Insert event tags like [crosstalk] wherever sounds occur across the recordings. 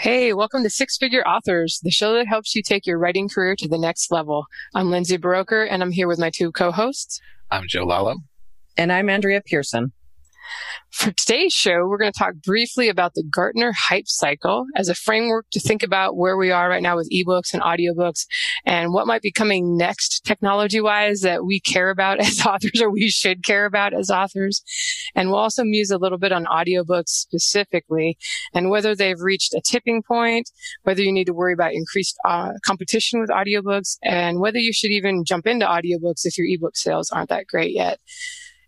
Hey, welcome to Six Figure Authors, the show that helps you take your writing career to the next level. I'm Lindsay Buroker, and I'm here with my two co-hosts. I'm Joe Lallo. And I'm Andrea Pearson. For today's show, we're going to talk briefly about the Gartner hype cycle as a framework to think about where we are right now with ebooks and audiobooks and what might be coming next technology wise that we care about [laughs] as authors or we should care about as authors. And we'll also muse a little bit on audiobooks specifically and whether they've reached a tipping point, whether you need to worry about increased uh, competition with audiobooks and whether you should even jump into audiobooks if your ebook sales aren't that great yet.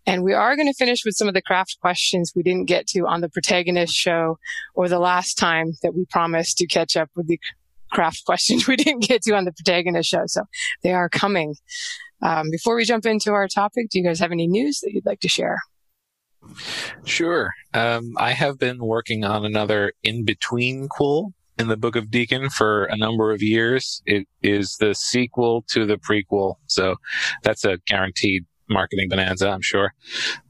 And we are going to finish with some of the craft questions we didn't get to on the protagonist show or the last time that we promised to catch up with the craft [laughs] questions we didn't get to on the protagonist show. So they are coming. Um, before we jump into our topic, do you guys have any news that you'd like to share? Sure. Um, I have been working on another in between quill in the Book of Deacon for a number of years. It is the sequel to the prequel. So that's a guaranteed marketing bonanza, I'm sure.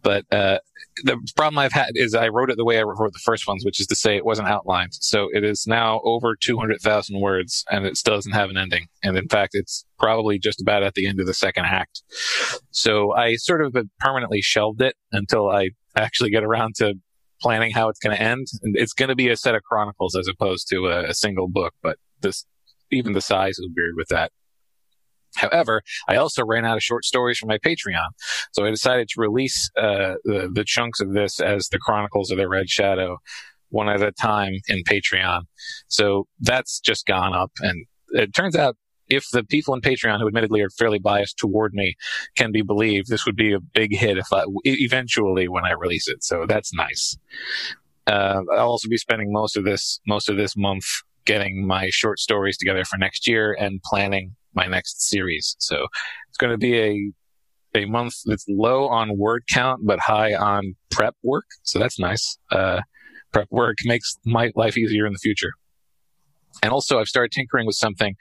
But uh, the problem I've had is I wrote it the way I wrote the first ones, which is to say it wasn't outlined. So it is now over 200,000 words and it still doesn't have an ending. And in fact, it's probably just about at the end of the second act. So I sort of permanently shelved it until I actually get around to planning how it's going to end. And it's going to be a set of chronicles as opposed to a, a single book, but this, even the size is weird with that. However, I also ran out of short stories for my Patreon, so I decided to release uh, the the chunks of this as the Chronicles of the Red Shadow, one at a time in Patreon. So that's just gone up, and it turns out if the people in Patreon who admittedly are fairly biased toward me can be believed, this would be a big hit if I eventually when I release it. So that's nice. Uh, I'll also be spending most of this most of this month getting my short stories together for next year and planning my next series. So it's going to be a a month that's low on word count but high on prep work. So that's nice. Uh, prep work makes my life easier in the future. And also, I've started tinkering with something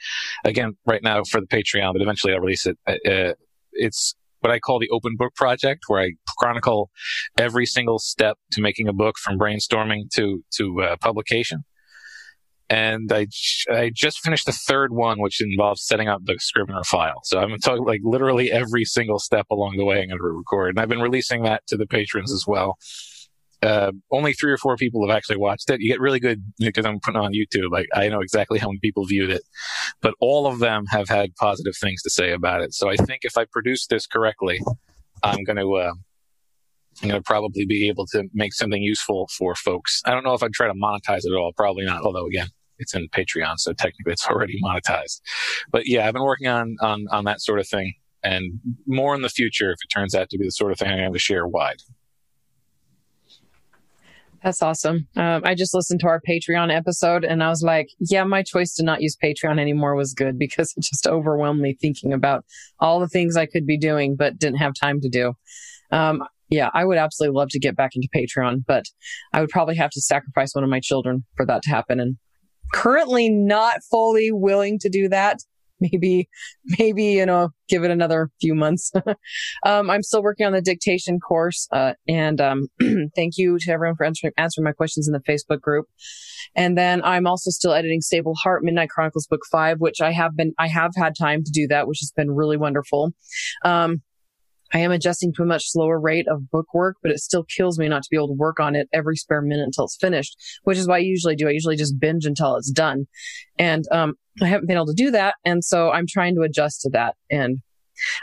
again right now for the Patreon, but eventually I'll release it. Uh, uh it's what I call the open book project, where I chronicle every single step to making a book from brainstorming to to uh, publication and I, I just finished the third one, which involves setting up the Scrivener file. So I'm talking like literally every single step along the way I'm going to record. And I've been releasing that to the patrons as well. Uh, only three or four people have actually watched it. You get really good because I'm putting on YouTube. Like I know exactly how many people viewed it, but all of them have had positive things to say about it. So I think if I produce this correctly, I'm going to, uh, I'm going to probably be able to make something useful for folks. I don't know if I'd try to monetize it at all. Probably not. Although again, it's in Patreon, so technically it's already monetized. But yeah, I've been working on on on that sort of thing, and more in the future if it turns out to be the sort of thing I'm going to share wide. That's awesome. Um, I just listened to our Patreon episode and I was like, yeah, my choice to not use Patreon anymore was good because [laughs] it just overwhelmed me thinking about all the things I could be doing, but didn't have time to do. Um, yeah, I would absolutely love to get back into Patreon, but I would probably have to sacrifice one of my children for that to happen. And currently not fully willing to do that. [laughs] Maybe, maybe, you know, give it another few months. [laughs] um, I'm still working on the dictation course. Uh, and, um, [clears throat] thank you to everyone for answering, answering my questions in the Facebook group. And then I'm also still editing Stable Heart Midnight Chronicles book five, which I have been, I have had time to do that, which has been really wonderful. Um, I am adjusting to a much slower rate of book work, but it still kills me not to be able to work on it every spare minute until it's finished, which is what I usually do. I usually just binge until it's done. And, um, I haven't been able to do that. And so I'm trying to adjust to that. And,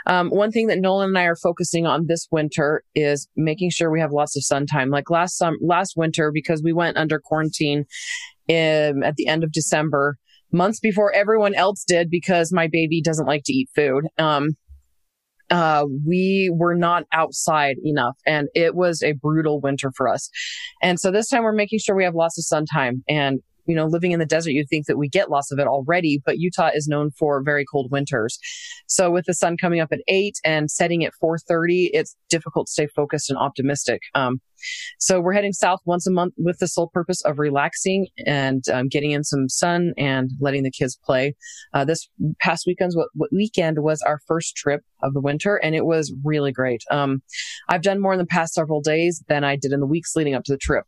um, one thing that Nolan and I are focusing on this winter is making sure we have lots of sun time. Like last summer, last winter, because we went under quarantine in, at the end of December, months before everyone else did, because my baby doesn't like to eat food. Um, uh, we were not outside enough and it was a brutal winter for us. And so this time we're making sure we have lots of sun time and you know, living in the desert, you'd think that we get lots of it already, but Utah is known for very cold winters. So with the sun coming up at eight and setting at 430, it's difficult to stay focused and optimistic. Um, so we're heading south once a month with the sole purpose of relaxing and um, getting in some sun and letting the kids play. Uh, this past weekend's what, what, weekend was our first trip of the winter, and it was really great. Um, I've done more in the past several days than I did in the weeks leading up to the trip.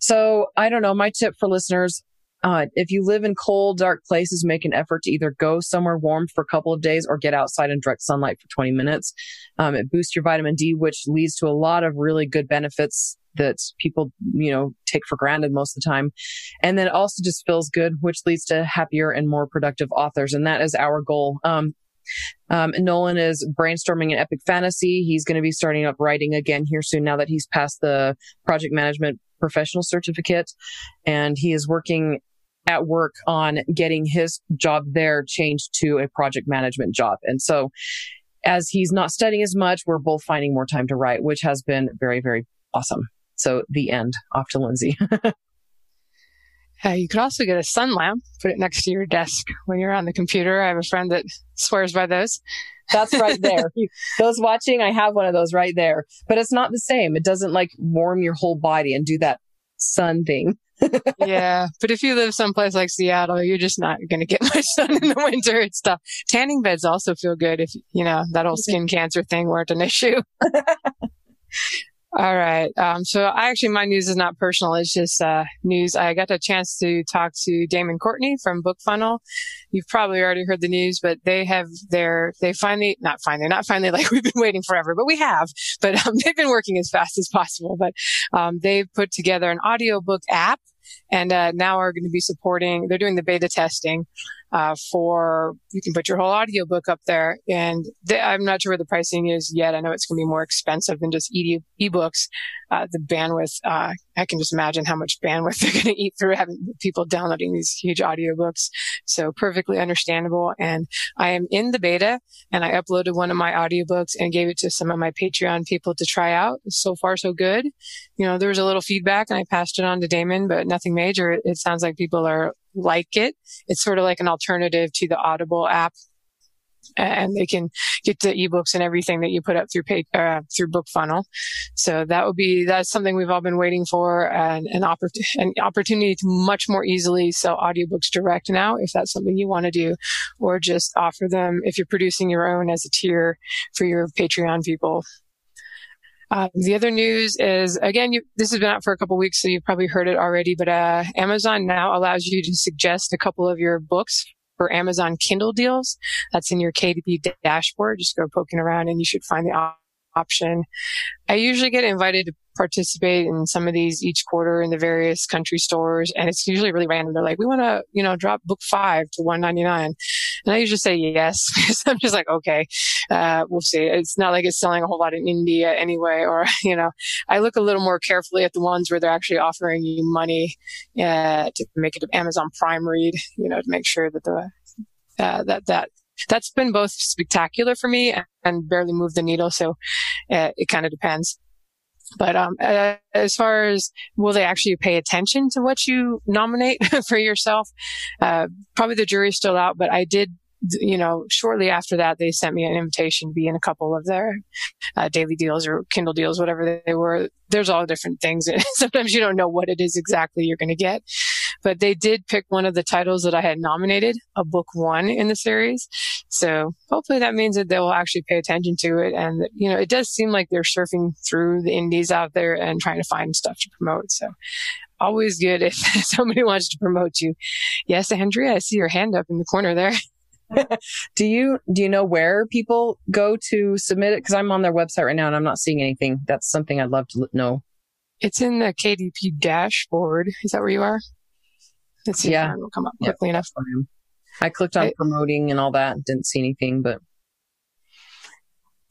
So I don't know. My tip for listeners uh, if you live in cold, dark places, make an effort to either go somewhere warm for a couple of days or get outside in direct sunlight for 20 minutes. Um, it boosts your vitamin D, which leads to a lot of really good benefits that people, you know, take for granted most of the time. And then it also just feels good, which leads to happier and more productive authors. And that is our goal. Um, um, Nolan is brainstorming an epic fantasy. He's going to be starting up writing again here soon now that he's passed the project management professional certificate. And he is working at work on getting his job there changed to a project management job. And so as he's not studying as much, we're both finding more time to write, which has been very, very awesome. So the end off to Lindsay. [laughs] Uh, you could also get a sun lamp, put it next to your desk when you're on the computer. I have a friend that swears by those. That's right [laughs] there. those watching, I have one of those right there, but it's not the same. It doesn't like warm your whole body and do that sun thing. Yeah, but if you live someplace like Seattle, you're just not going to get [laughs] much sun in the winter. It's tough. Tanning beds also feel good if you know that whole skin cancer thing weren't an issue. [laughs] All right. Um, so I actually, my news is not personal. It's just, uh, news. I got a chance to talk to Damon Courtney from BookFunnel. You've probably already heard the news, but they have their, they finally, not finally, not finally, [laughs] like we've been waiting forever, but we have, but, um, [laughs] they've been working as fast as possible. But, um, they've put together an audiobook app and uh, now are going to be supporting they're doing the beta testing uh, for you can put your whole audiobook up there. And they, i'm not sure where the pricing is yet. I know it's going to be more expensive than just e- ebooks uh, the bandwidth uh, i can just imagine how much bandwidth [laughs] they're going to eat through having people downloading these huge audiobooks. So perfectly understandable. And i am in the beta and i uploaded one of my audiobooks and gave it to some of my patreon people to try out. So far so good. You know there was a little feedback and i passed it on to damon but nothing major. It, it sounds like people are like it. It's sort of like an alternative to the Audible app. And they can get the ebooks and everything that you put up through pay, uh, through BookFunnel. So that would be that's something we've all been waiting for, and an, oppor- an opportunity to much more easily sell audiobooks direct now, if that's something you want to do, or just offer them if you're producing your own as a tier for your Patreon people. Uh, the other news is again, you, this has been out for a couple weeks, so you've probably heard it already. But uh, Amazon now allows you to suggest a couple of your books for Amazon Kindle deals. That's in your KDP dashboard. Just go poking around, and you should find the option. I usually get invited to participate in some of these each quarter in the various country stores, and it's usually really random. They're like, "We want to, you know, drop book five to one ninety nine, and I usually say yes [laughs] because I'm just like, okay, uh, we'll see. It's not like it's selling a whole lot in India anyway, or [laughs] you know, I look a little more carefully at the ones where they're actually offering you money uh, to make it an Amazon Prime read, you know, to make sure that the uh, that that that's been both spectacular for me and barely moved the needle. So uh, it kind of depends. But um, as far as will they actually pay attention to what you nominate [laughs] for yourself, uh, probably the jury's still out. But I did you know, shortly after that, they sent me an invitation to be in a couple of their uh, daily deals or Kindle deals, whatever they were. There's all different things. [laughs] Sometimes you don't know what it is exactly you're going to get. But they did pick one of the titles that I had nominated, a book one in the series. So hopefully that means that they will actually pay attention to it. And, you know, it does seem like they're surfing through the indies out there and trying to find stuff to promote. So always good if [laughs] somebody wants to promote you. Yes, Andrea, I see your hand up in the corner there. [laughs] do you do you know where people go to submit it? Because I'm on their website right now and I'm not seeing anything. That's something I'd love to know. It's in the KDP dashboard. Is that where you are? Let's see yeah. if will come up quickly enough. I clicked on promoting and all that. Didn't see anything, but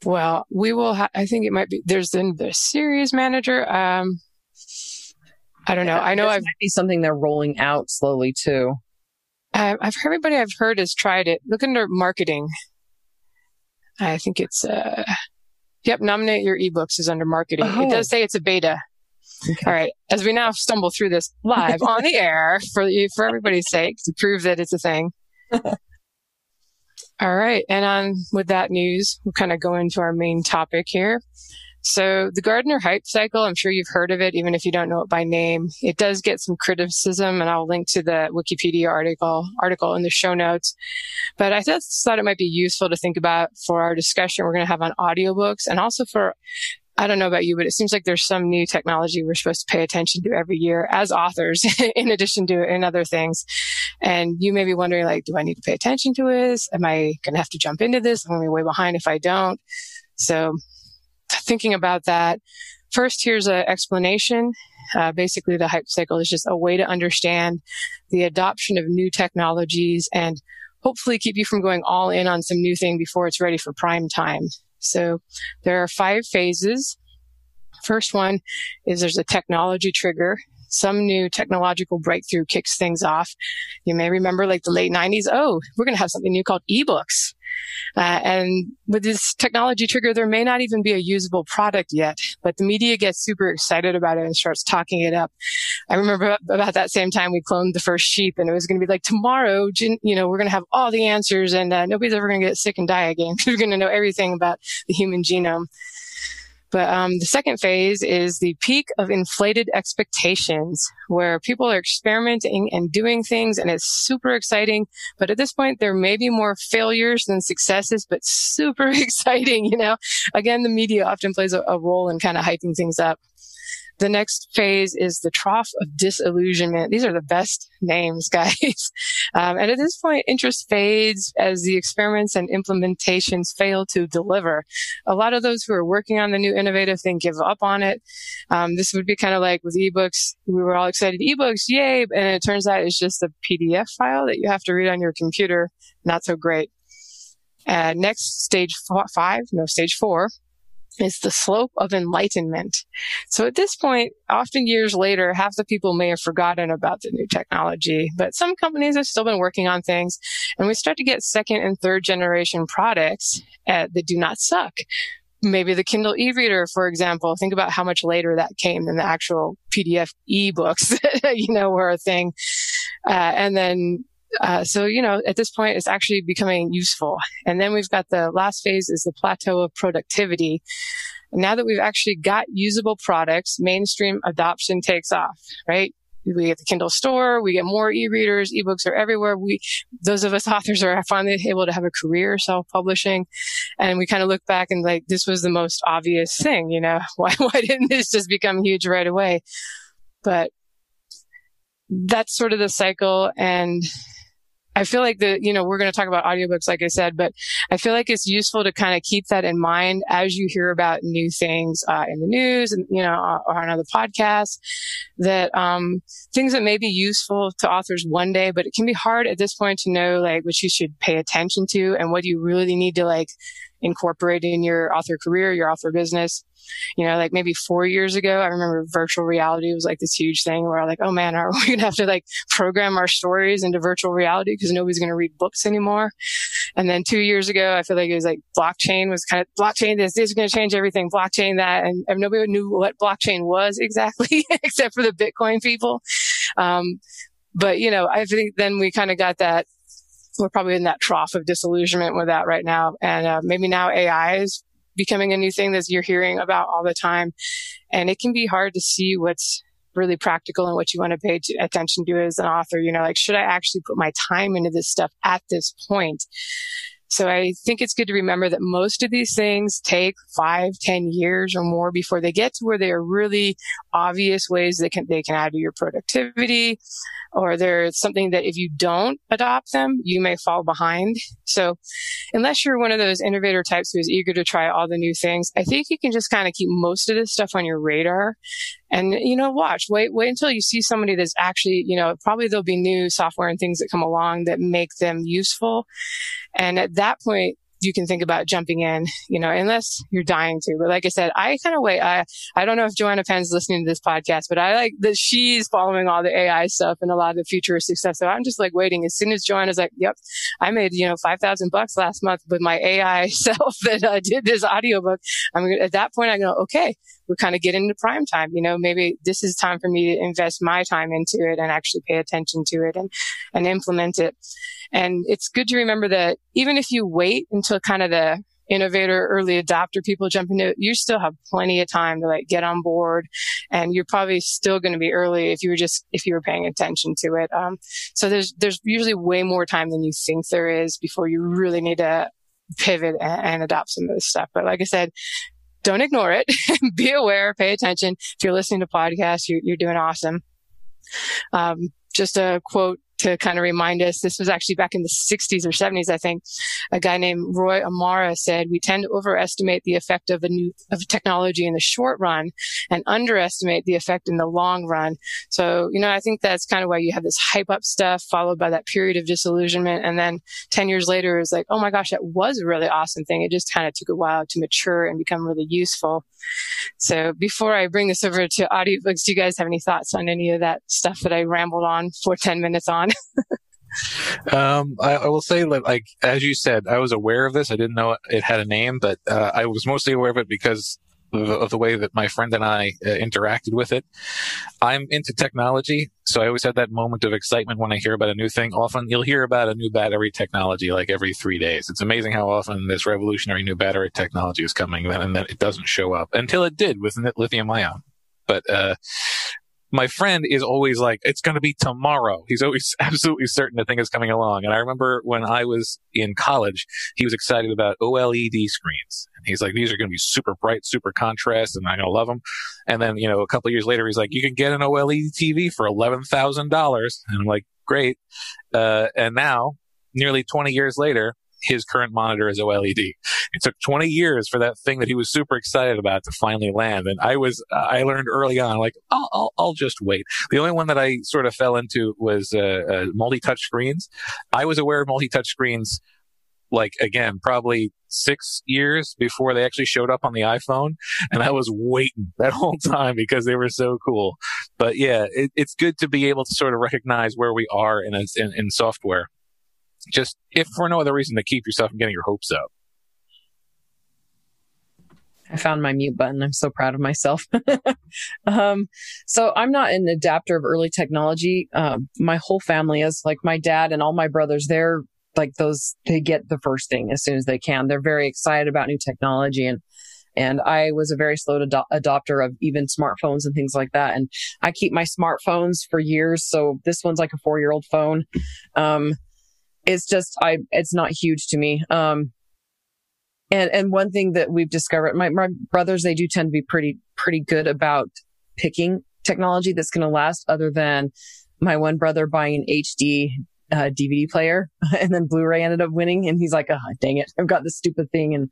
well, we will. Ha- I think it might be. There's then the series manager. Um, I don't know. I know I've might be something they're rolling out slowly too. Uh, I've everybody I've heard has tried it. Look under marketing. I think it's uh, yep. Nominate your ebooks is under marketing. Oh. It does say it's a beta. Okay. All right. As we now stumble through this live on the air for you, for everybody's sake, to prove that it's a thing. [laughs] All right. And on with that news, we'll kind of go into our main topic here. So the Gartner hype cycle, I'm sure you've heard of it, even if you don't know it by name. It does get some criticism, and I'll link to the Wikipedia article article in the show notes. But I just thought it might be useful to think about for our discussion we're going to have on audiobooks and also for I don't know about you, but it seems like there's some new technology we're supposed to pay attention to every year as authors, [laughs] in addition to in other things. And you may be wondering, like, do I need to pay attention to this? Am I going to have to jump into this? I'm going to be way behind if I don't. So thinking about that, first, here's an explanation. Uh, basically, the hype cycle is just a way to understand the adoption of new technologies and hopefully keep you from going all in on some new thing before it's ready for prime time. So there are five phases. First one is there's a technology trigger. Some new technological breakthrough kicks things off. You may remember like the late 90s. Oh, we're going to have something new called ebooks. Uh, and with this technology trigger, there may not even be a usable product yet, but the media gets super excited about it and starts talking it up. I remember about that same time we cloned the first sheep and it was going to be like tomorrow, you know, we're going to have all the answers and uh, nobody's ever going to get sick and die again. [laughs] we're going to know everything about the human genome. But um, the second phase is the peak of inflated expectations, where people are experimenting and doing things, and it's super exciting. But at this point, there may be more failures than successes, but super [laughs] exciting. You know, again, the media often plays a, a role in kind of hyping things up. The next phase is the trough of disillusionment. These are the best names, [laughs] guys. Um, and at this point, interest fades as the experiments and implementations fail to deliver. A lot of those who are working on the new innovative thing give up on it. Um, this would be kind of like with ebooks. We were all excited, ebooks, yay! And it turns out it's just a PDF file that you have to read on your computer. Not so great. Uh, next, stage five, no, stage four is the slope of enlightenment. So at this point, often years later, half the people may have forgotten about the new technology, but some companies have still been working on things and we start to get second and third generation products uh, that do not suck. Maybe the Kindle e-reader, for example, think about how much later that came than the actual PDF e-books, [laughs] you know, were a thing. Uh, and then uh, so, you know, at this point, it's actually becoming useful. And then we've got the last phase is the plateau of productivity. Now that we've actually got usable products, mainstream adoption takes off, right? We get the Kindle store, we get more e-readers, ebooks are everywhere. We, those of us [laughs] authors are finally able to have a career self-publishing. And we kind of look back and like, this was the most obvious thing, you know, [laughs] why, why didn't this just become huge right away? But that's sort of the cycle. And I feel like the, you know, we're going to talk about audiobooks, like I said, but I feel like it's useful to kind of keep that in mind as you hear about new things uh, in the news and, you know, or on other podcasts that, um, things that may be useful to authors one day, but it can be hard at this point to know, like, what you should pay attention to and what do you really need to, like, incorporate in your author career, your author business you know, like maybe four years ago, I remember virtual reality was like this huge thing where like, oh man, are [laughs] we going to have to like program our stories into virtual reality because nobody's going to read books anymore? And then two years ago, I feel like it was like blockchain was kind of blockchain. This, this is going to change everything. Blockchain that. And, and nobody knew what blockchain was exactly [laughs] except for the Bitcoin people. Um, but you know, I think then we kind of got that we're probably in that trough of disillusionment with that right now. And uh, maybe now AI is becoming a new thing that you're hearing about all the time. And it can be hard to see what's really practical and what you want to pay attention to as an author. You know, like, should I actually put my time into this stuff at this point? So I think it's good to remember that most of these things take five, ten years or more before they get to where they are really obvious ways that can, they can add to your productivity or there's something that if you don't adopt them, you may fall behind. So unless you're one of those innovator types who is eager to try all the new things, I think you can just kind of keep most of this stuff on your radar and, you know, watch, wait, wait until you see somebody that's actually, you know, probably there'll be new software and things that come along that make them useful. And at that point, you can think about jumping in, you know, unless you're dying to. But like I said, I kind of wait. I, I don't know if Joanna Penn's listening to this podcast, but I like that she's following all the AI stuff and a lot of the futuristic stuff. So I'm just like waiting. As soon as Joanna's like, yep, I made, you know, 5,000 bucks last month with my AI [laughs] self that uh, did this audiobook. I'm at that point, I go, okay, we're kind of getting into prime time. You know, maybe this is time for me to invest my time into it and actually pay attention to it and, and implement it. And it's good to remember that even if you wait until kind of the innovator, early adopter people jump into it, you still have plenty of time to like get on board and you're probably still going to be early if you were just, if you were paying attention to it. Um, so there's, there's usually way more time than you think there is before you really need to pivot and, and adopt some of this stuff. But like I said, don't ignore it. [laughs] Be aware, pay attention. If you're listening to podcasts, you're, you're doing awesome. Um, just a quote to kind of remind us, this was actually back in the 60s or 70s, I think. A guy named Roy Amara said, we tend to overestimate the effect of a new, of technology in the short run and underestimate the effect in the long run. So, you know, I think that's kind of why you have this hype up stuff followed by that period of disillusionment. And then 10 years later is like, oh my gosh, that was a really awesome thing. It just kind of took a while to mature and become really useful. So before I bring this over to audiobooks, do you guys have any thoughts on any of that stuff that I rambled on for 10 minutes on? [laughs] um, I, I, will say, like as you said, I was aware of this. I didn't know it had a name, but uh, I was mostly aware of it because of, of the way that my friend and I uh, interacted with it. I'm into technology, so I always have that moment of excitement when I hear about a new thing. Often you'll hear about a new battery technology like every three days. It's amazing how often this revolutionary new battery technology is coming, and then it doesn't show up until it did with lithium ion. But uh, my friend is always like, it's going to be tomorrow. He's always [laughs] absolutely certain the thing is coming along. And I remember when I was in college, he was excited about OLED screens. And he's like, these are going to be super bright, super contrast, and I'm going to love them. And then, you know, a couple years later, he's like, you can get an OLED TV for $11,000. And I'm like, great. Uh, and now, nearly 20 years later, his current monitor is OLED. It took 20 years for that thing that he was super excited about to finally land. And I was, I learned early on, like, I'll, I'll, I'll just wait. The only one that I sort of fell into was uh, uh, multi-touch screens. I was aware of multi-touch screens like again, probably six years before they actually showed up on the iPhone. And I was waiting that [laughs] whole time because they were so cool. But yeah, it, it's good to be able to sort of recognize where we are in, a, in, in software just if for no other reason to keep yourself from getting your hopes up. I found my mute button. I'm so proud of myself. [laughs] um, so I'm not an adapter of early technology. Um, my whole family is like my dad and all my brothers. They're like those. They get the first thing as soon as they can. They're very excited about new technology and. And I was a very slow ado- adopter of even smartphones and things like that. And I keep my smartphones for years. So this one's like a four year old phone. Um, it's just I it's not huge to me. Um, and and one thing that we've discovered, my, my brothers they do tend to be pretty pretty good about picking technology that's going to last. Other than my one brother buying an HD uh, DVD player, [laughs] and then Blu-ray ended up winning, and he's like, "Oh, dang it, I've got this stupid thing." And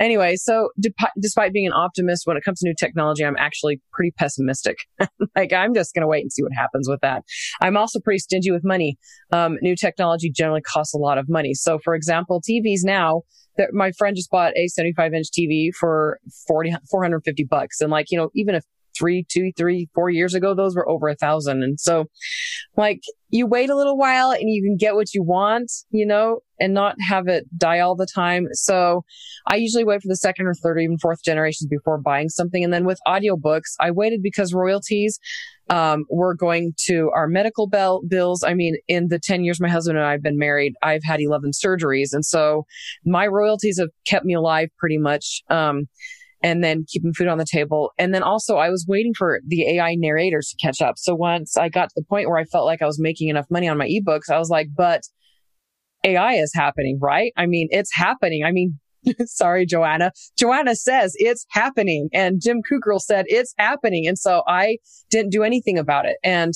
anyway, so de- despite being an optimist when it comes to new technology, I'm actually pretty pessimistic. [laughs] like, I'm just going to wait and see what happens with that. I'm also pretty stingy with money. Um, new technology generally costs a lot of money. So, for example, TVs now. That my friend just bought a 75 inch TV for 40, 450 bucks. And like, you know, even if three, two, three, four years ago, those were over a thousand. And so like you wait a little while and you can get what you want, you know, and not have it die all the time. So I usually wait for the second or third or even fourth generations before buying something. And then with audiobooks, I waited because royalties, um, were going to our medical bell bills. I mean, in the 10 years my husband and I have been married, I've had 11 surgeries. And so my royalties have kept me alive pretty much. Um, and then keeping food on the table. And then also I was waiting for the AI narrators to catch up. So once I got to the point where I felt like I was making enough money on my ebooks, I was like, but AI is happening, right? I mean, it's happening. I mean, [laughs] sorry, Joanna. Joanna says it's happening and Jim Kukral said it's happening. And so I didn't do anything about it. And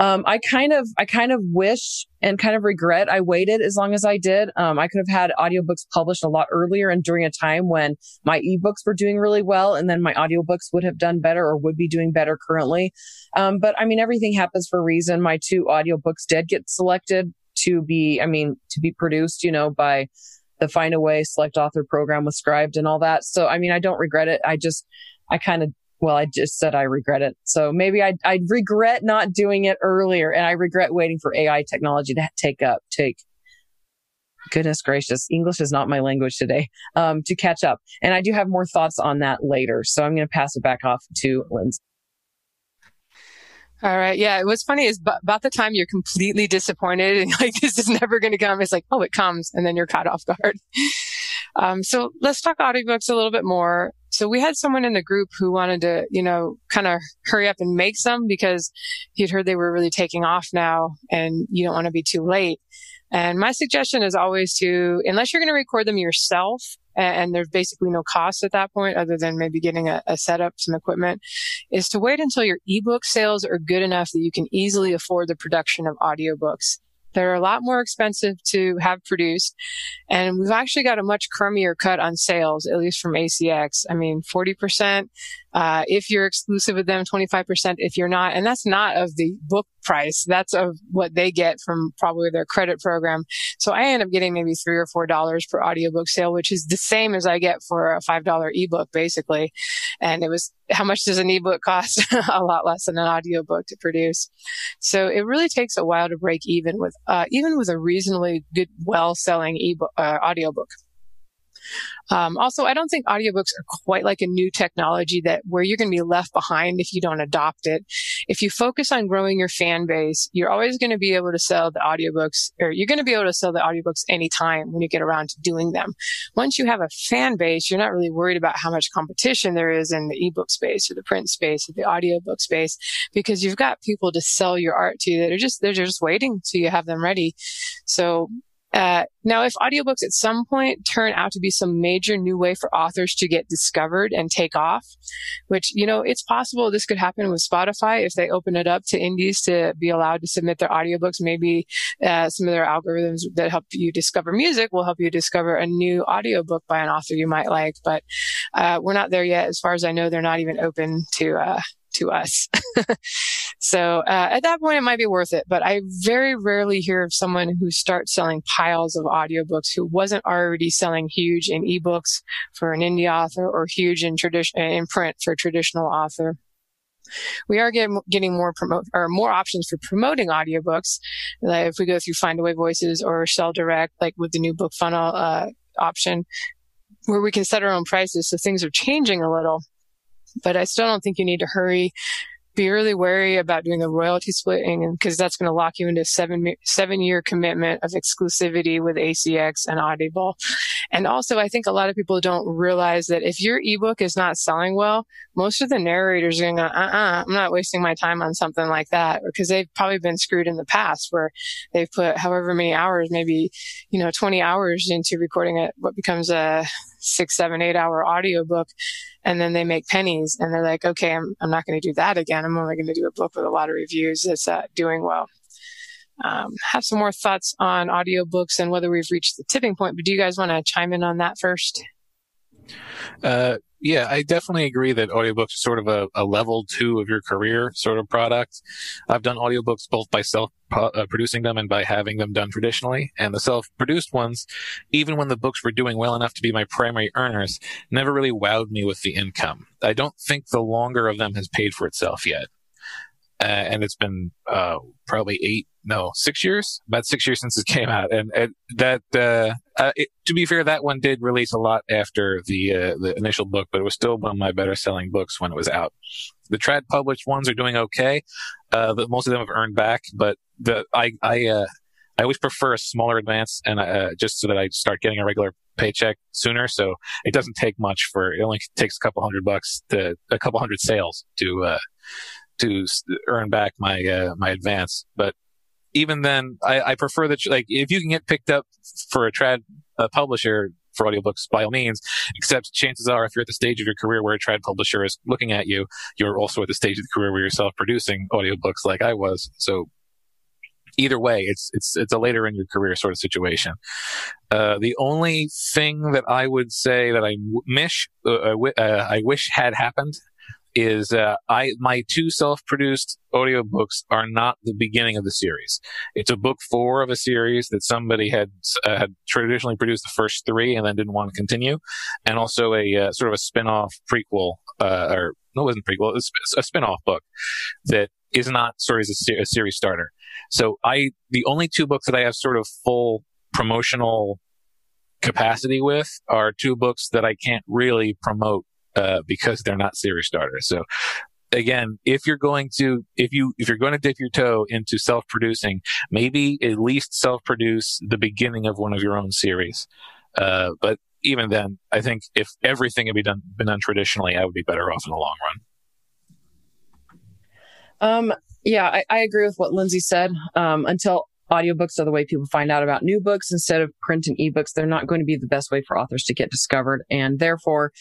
um, I kind of, I kind of wish and kind of regret I waited as long as I did. Um, I could have had audiobooks published a lot earlier and during a time when my ebooks were doing really well and then my audiobooks would have done better or would be doing better currently. Um, but I mean, everything happens for a reason. My two audiobooks did get selected to be, I mean, to be produced, you know, by the Findaway Select Author program with Scribd and all that. So, I mean, I don't regret it. I just, I kind of well, I just said I regret it. So maybe I I regret not doing it earlier, and I regret waiting for AI technology to take up take. Goodness gracious, English is not my language today. Um, to catch up, and I do have more thoughts on that later. So I'm going to pass it back off to Lindsay. All right. Yeah. What's funny is b- about the time you're completely disappointed and [laughs] like, this is never going to come. It's like, oh, it comes. And then you're caught off guard. [laughs] Um, so let's talk audiobooks a little bit more. So we had someone in the group who wanted to, you know, kind of hurry up and make some because he'd heard they were really taking off now and you don't want to be too late. And my suggestion is always to, unless you're going to record them yourself and, there's basically no cost at that point other than maybe getting a, a setup, some equipment, is to wait until your ebook sales are good enough that you can easily afford the production of audiobooks. They're a lot more expensive to have produced. And we've actually got a much crummier cut on sales, at least from ACX. I mean, 40%, uh, if you're exclusive with them, 25% if you're not. And that's not of the book price. That's of what they get from probably their credit program. So I end up getting maybe three or four dollars per audiobook sale, which is the same as I get for a five dollar ebook basically. And it was how much does an ebook cost? [laughs] a lot less than an audiobook to produce. So it really takes a while to break even with, uh, even with a reasonably good, well selling ebook, uh, audiobook. Um, also, I don't think audiobooks are quite like a new technology that where you're going to be left behind if you don't adopt it. If you focus on growing your fan base, you're always going to be able to sell the audiobooks or you're going to be able to sell the audiobooks anytime when you get around to doing them. Once you have a fan base, you're not really worried about how much competition there is in the ebook space or the print space or the audiobook space because you've got people to sell your art to that are just, they're just waiting till you have them ready. So uh, now, if audiobooks at some point turn out to be some major new way for authors to get discovered and take off, which, you know, it's possible this could happen with Spotify if they open it up to indies to be allowed to submit their audiobooks. Maybe uh, some of their algorithms that help you discover music will help you discover a new audiobook by an author you might like. But uh, we're not there yet. As far as I know, they're not even open to uh, to us. [laughs] so uh, at that point, it might be worth it. But I very rarely hear of someone who starts selling piles of audiobooks who wasn't already selling huge in ebooks for an indie author or huge in tradition in print for a traditional author. We are get, getting more promote or more options for promoting audiobooks. Like if we go through Findaway Voices or Sell Direct, like with the new book funnel uh, option, where we can set our own prices. So things are changing a little but I still don't think you need to hurry. Be really wary about doing a royalty splitting because that's going to lock you into seven seven year commitment of exclusivity with ACX and Audible. And also, I think a lot of people don't realize that if your ebook is not selling well, most of the narrators are going to go, uh-uh, I'm not wasting my time on something like that because they've probably been screwed in the past where they've put however many hours, maybe, you know, 20 hours into recording it, what becomes a six, seven, eight hour audiobook and then they make pennies and they're like, okay, I'm, I'm not going to do that again. I'm only going to do a book with a lot of reviews that's uh, doing well. Um, have some more thoughts on audiobooks and whether we've reached the tipping point, but do you guys want to chime in on that first? Uh, yeah, I definitely agree that audiobooks are sort of a, a, level two of your career sort of product. I've done audiobooks both by self uh, producing them and by having them done traditionally. And the self produced ones, even when the books were doing well enough to be my primary earners, never really wowed me with the income. I don't think the longer of them has paid for itself yet. Uh, and it's been uh, probably eight, no, six years, about six years since it came out. And, and that, uh, uh, it, to be fair, that one did release a lot after the uh, the initial book, but it was still one of my better selling books when it was out. The trad published ones are doing okay, uh, but most of them have earned back. But the I I I always prefer a smaller advance, and just so that I start getting a regular paycheck sooner. So it doesn't take much for it only takes a couple hundred bucks to a couple hundred sales to to earn back my uh, my advance. But even then, I, I prefer that like if you can get picked up for a trad a publisher for audiobooks, by all means. Except chances are, if you're at the stage of your career where a trad publisher is looking at you, you're also at the stage of the career where you're self-producing audiobooks, like I was. So either way, it's it's it's a later in your career sort of situation. Uh, the only thing that I would say that I wish uh, uh, I wish had happened is uh, I my two self-produced audiobooks are not the beginning of the series. It's a book four of a series that somebody had uh, had traditionally produced the first three and then didn't want to continue, and also a uh, sort of a spin-off prequel uh, or no, it wasn't prequel. It's a spin-off book that is not sort of a, a series starter. So I the only two books that I have sort of full promotional capacity with are two books that I can't really promote uh, because they're not series starters. So again, if you're going to, if you, if you're going to dip your toe into self-producing, maybe at least self-produce the beginning of one of your own series. Uh, but even then, I think if everything had been done, been done traditionally, I would be better off in the long run. Um, yeah, I, I agree with what Lindsay said. Um, until audiobooks are the way people find out about new books instead of print and ebooks. They're not going to be the best way for authors to get discovered. And therefore,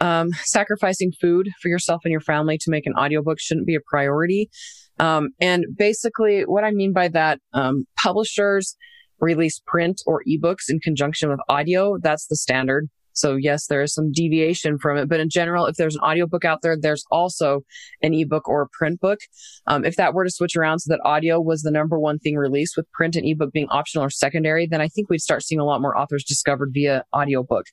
um, sacrificing food for yourself and your family to make an audiobook shouldn't be a priority. Um, and basically what I mean by that, um, publishers release print or ebooks in conjunction with audio. That's the standard. So yes, there is some deviation from it, but in general, if there's an audiobook out there, there's also an ebook or a print book. Um, if that were to switch around so that audio was the number one thing released with print and ebook being optional or secondary, then I think we'd start seeing a lot more authors discovered via audiobook.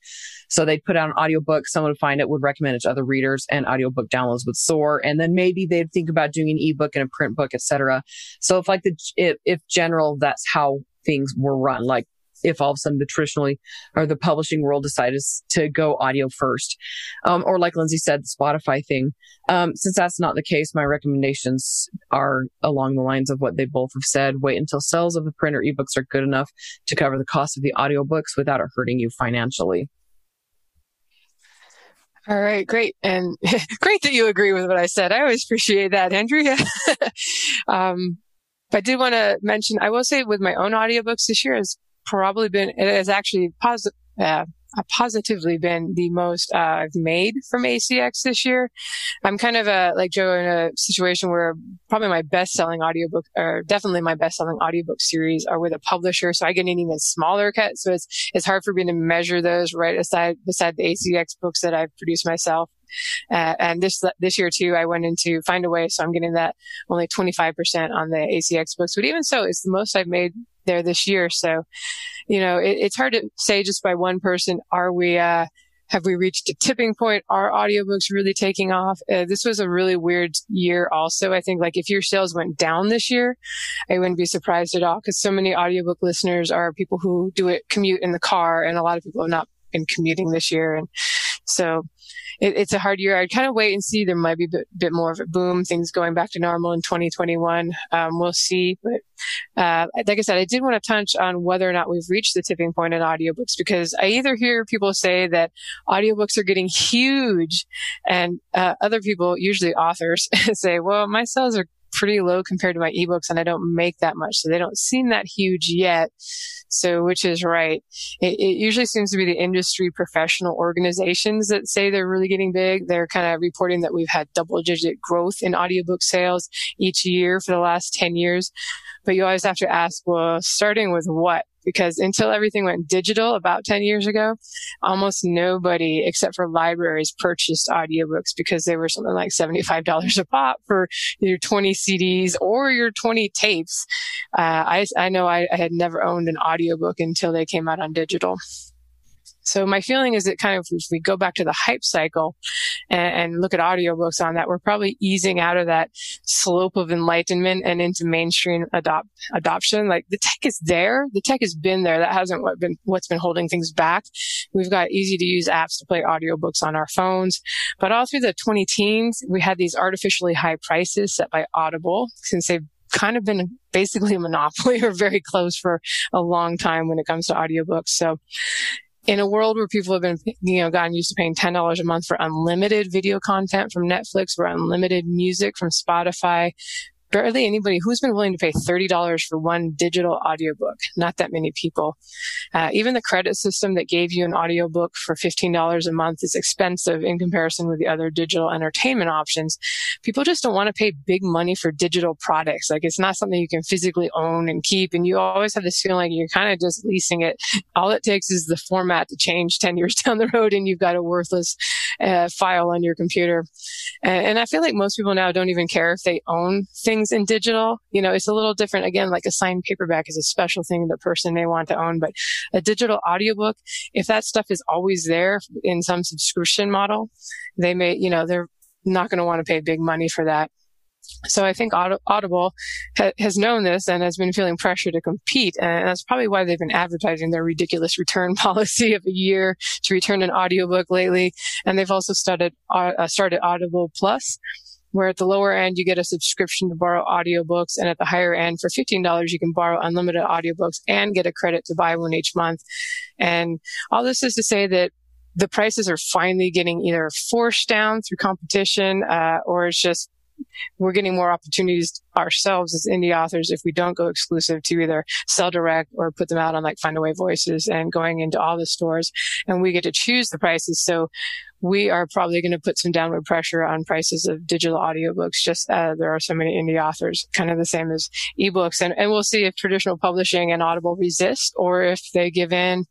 So they'd put out an audiobook, someone would find it, would recommend it to other readers and audiobook downloads would soar. And then maybe they'd think about doing an ebook and a print book, etc. So if like the, if, if general, that's how things were run. Like if all of a sudden the traditionally or the publishing world decides to go audio first. Um, or like Lindsay said, the Spotify thing. Um, since that's not the case, my recommendations are along the lines of what they both have said. Wait until sales of the print or ebooks are good enough to cover the cost of the audiobooks without it hurting you financially. All right, great. And [laughs] great that you agree with what I said. I always appreciate that, Andrea. [laughs] um, I did want to mention, I will say with my own audiobooks this year has probably been, it has actually positive, uh, positively been the most uh, I've made from ACX this year. I'm kind of a, like Joe in a situation where probably my best selling audiobook or definitely my best selling audiobook series are with a publisher. So I get an even smaller cut. So it's, it's hard for me to measure those right aside beside the ACX books that I've produced myself. Uh, and this this year too, I went into Findaway, so I'm getting that only 25% on the ACX books. But even so, it's the most I've made there this year. So, you know, it, it's hard to say just by one person, are we, uh, have we reached a tipping point? Are audiobooks really taking off? Uh, this was a really weird year also. I think like if your sales went down this year, I wouldn't be surprised at all because so many audiobook listeners are people who do it commute in the car and a lot of people have not been commuting this year. And so it, it's a hard year. I'd kind of wait and see. There might be a bit, bit more of a boom, things going back to normal in 2021. Um, we'll see. But uh, like I said, I did want to touch on whether or not we've reached the tipping point in audiobooks because I either hear people say that audiobooks are getting [laughs] huge, and uh, other people, usually authors, [laughs] say, "Well, my sales are pretty low compared to my ebooks and I don't make that much. So they don't seem that huge yet. So which is right. It, it, usually seems to be the industry professional organizations that say they're really getting big. They're kind of reporting that we've had double digit growth in audiobook sales each year for the last 10 years. But you always have to ask, well, starting with what? Because until everything went digital about 10 years ago, almost nobody except for libraries purchased audiobooks because they were something like $75 a pop for your 20 CDs or your 20 tapes. Uh, I, I know I, I had never owned an audiobook until they came out on digital. So my feeling is that kind of if we go back to the hype cycle and, and, look at audiobooks on that, we're probably easing out of that slope of enlightenment and into mainstream adopt adoption. Like the tech is there. The tech has been there. That hasn't what been what's been holding things back. We've got easy to use apps to play audiobooks on our phones. But all through the 20 teens, we had these artificially high prices set by Audible since they've kind of been basically a monopoly [laughs] or very close for a long time when it comes to audiobooks. So in a world where people have been, you know, gotten used to paying $10 a month for unlimited video content from Netflix, for unlimited music from Spotify, barely anybody who's been willing to pay $30 for one digital audiobook. Not that many people. Uh, even the credit system that gave you an audiobook for $15 a month is expensive in comparison with the other digital entertainment options. People just don't want to pay big money for digital products. Like it's not something you can physically own and keep. And you always have this feeling like you're kind of just leasing it. All it takes is the format to change [laughs] 10 years down the road and you've got a worthless uh, file on your computer. And, and I feel like most people now don't even care if they own things in digital. You know, it's a little different. Again, like a signed paperback is a special thing the person may want to own, but a digital audiobook, if that stuff is always there in some subscription model, they may, you know, they're not going to want to pay big money for that. So I think Audible ha- has known this and has been feeling pressure to compete. And that's probably why they've been advertising their ridiculous return [laughs] policy of a year to return an audiobook lately. And they've also started, uh, started Audible Plus, where at the lower end you get a subscription to borrow audiobooks and at the higher end for $15 you can borrow unlimited audiobooks and get a credit to buy one each month. And all this is to say that the prices are finally getting either forced down through competition uh, or it's just we're getting more opportunities ourselves as indie authors if we don't go exclusive to either sell direct or put them out on like Findaway Voices and going into all the stores and we get to choose the prices. So we are probably going to put some downward pressure on prices of digital audiobooks. Just uh, there are so many indie authors, kind of the same as ebooks, and and we'll see if traditional publishing and Audible resist, or if they give in,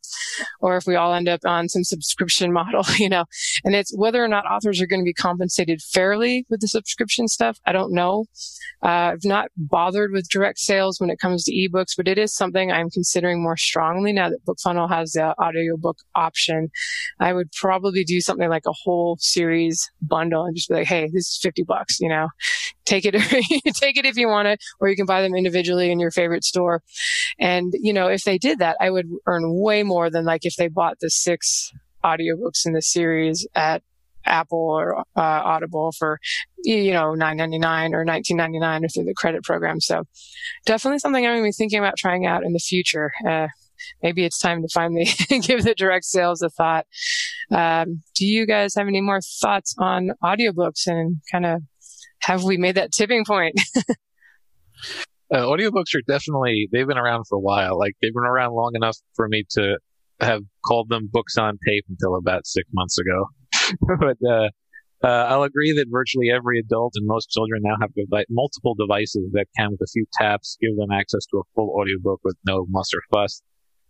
or if we all end up on some subscription [laughs] model. You know, and it's whether or not authors are going to be compensated fairly with the subscription stuff. I don't know. Uh, I've not bothered with direct sales when it comes to ebooks, but it is something I'm considering more strongly now that BookFunnel has the audiobook option. I would probably do something like like a whole series bundle and just be like, Hey, this is 50 bucks, you know, take it, [laughs] take it if you want it, or you can buy them individually in your favorite store. And, you know, if they did that, I would earn way more than like if they bought the six audiobooks in the series at Apple or uh, Audible for you know nine ninety nine or nineteen ninety nine or through the credit program. So definitely something I'm going to be thinking about trying out in the future. Uh, maybe it's time to finally [laughs] give the direct sales a thought. Um, do you guys have any more thoughts on audiobooks and kind of have we made that tipping point? [laughs] uh, audiobooks are definitely, they've been around for a while. Like they've been around long enough for me to have called them books on tape until about six months ago. [laughs] but, uh, uh, I'll agree that virtually every adult and most children now have devi- multiple devices that can, with a few taps, give them access to a full audiobook with no muss or fuss.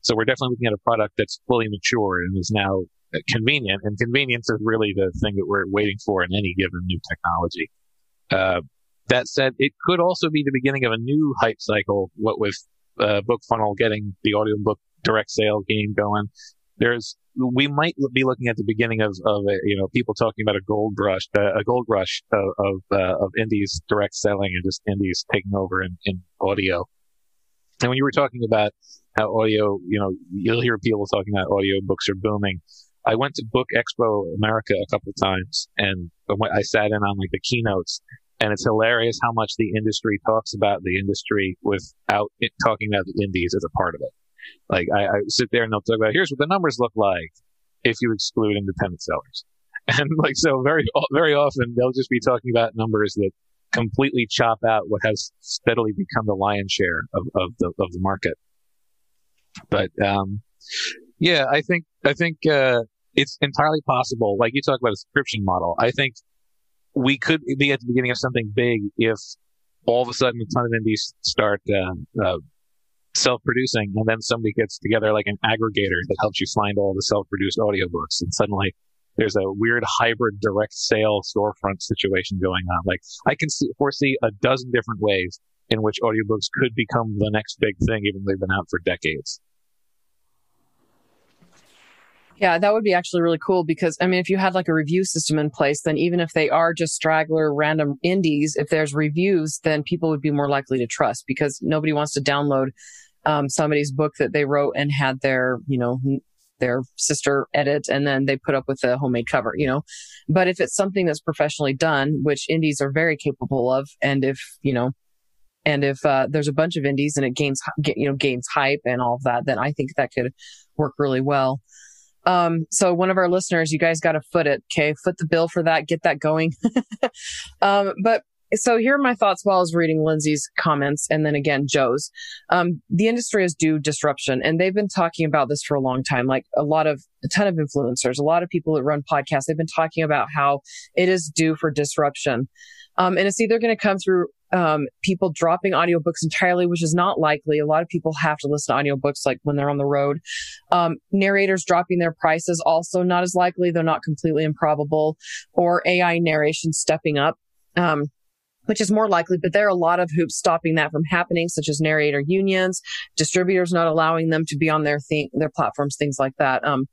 So we're definitely looking at a product that's fully mature and is now convenient. And convenience is really the thing that we're waiting for in any given new technology. Uh, that said, it could also be the beginning of a new hype cycle. What with uh, BookFunnel getting the audiobook direct sale game going, there's we might be looking at the beginning of, of a, you know people talking about a gold rush, uh, a gold rush of of, uh, of indies direct selling and just indies taking over in, in audio. And when you were talking about how audio, you know, you'll hear people talking about audio books are booming. I went to Book Expo America a couple of times and I sat in on like the keynotes and it's hilarious how much the industry talks about the industry without talking about the indies as a part of it. Like I, I sit there and they'll talk about here's what the numbers look like if you exclude independent sellers. [laughs] And like so very very often they'll just be talking about numbers that completely chop out what has steadily become the lion's share of, of the of the market. But um, yeah, I think I think uh, it's entirely possible. Like you talk about a subscription model, I think we could be at the beginning of something big if all of a sudden a ton of indies start uh, uh, self-producing, and then somebody gets together like an aggregator that helps you find all the self-produced audiobooks, and suddenly there's a weird hybrid direct sale storefront situation going on. Like I can see, foresee a dozen different ways in which audiobooks could become the next big thing, even though they've been out for decades. Yeah, that would be actually really cool because I mean, if you had like a review system in place, then even if they are just straggler random indies, if there's reviews, then people would be more likely to trust because nobody wants to download um, somebody's book that they wrote and had their, you know, their sister edit and then they put up with a homemade cover, you know. But if it's something that's professionally done, which indies are very capable of, and if, you know, and if uh, there's a bunch of indies and it gains, you know, gains hype and all of that, then I think that could work really well. Um, so one of our listeners, you guys got to foot it. Okay. Foot the bill for that. Get that going. [laughs] um, but so here are my thoughts while I was reading Lindsay's comments and then again Joe's. Um, the industry is due disruption and they've been talking about this for a long time. Like a lot of, a ton of influencers, a lot of people that run podcasts, they've been talking about how it is due for disruption. Um, and it's either going to come through um, people dropping audiobooks entirely, which is not likely. A lot of people have to listen to audiobooks like when they're on the road. Um, narrators dropping their prices also not as likely, though not completely improbable, or AI narration stepping up. Um, which is more likely, but there are a lot of hoops stopping that from happening, such as narrator unions, distributors not allowing them to be on their thing, their platforms, things like that. Um,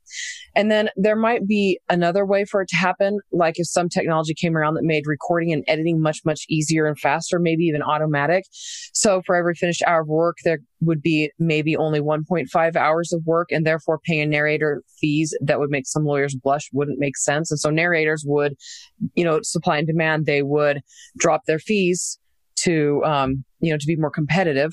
and then there might be another way for it to happen, like if some technology came around that made recording and editing much, much easier and faster, maybe even automatic. So for every finished hour of work, there would be maybe only 1.5 hours of work and therefore paying narrator fees that would make some lawyers blush wouldn't make sense. And so narrators would, you know, supply and demand, they would drop their fees to, um, you know, to be more competitive.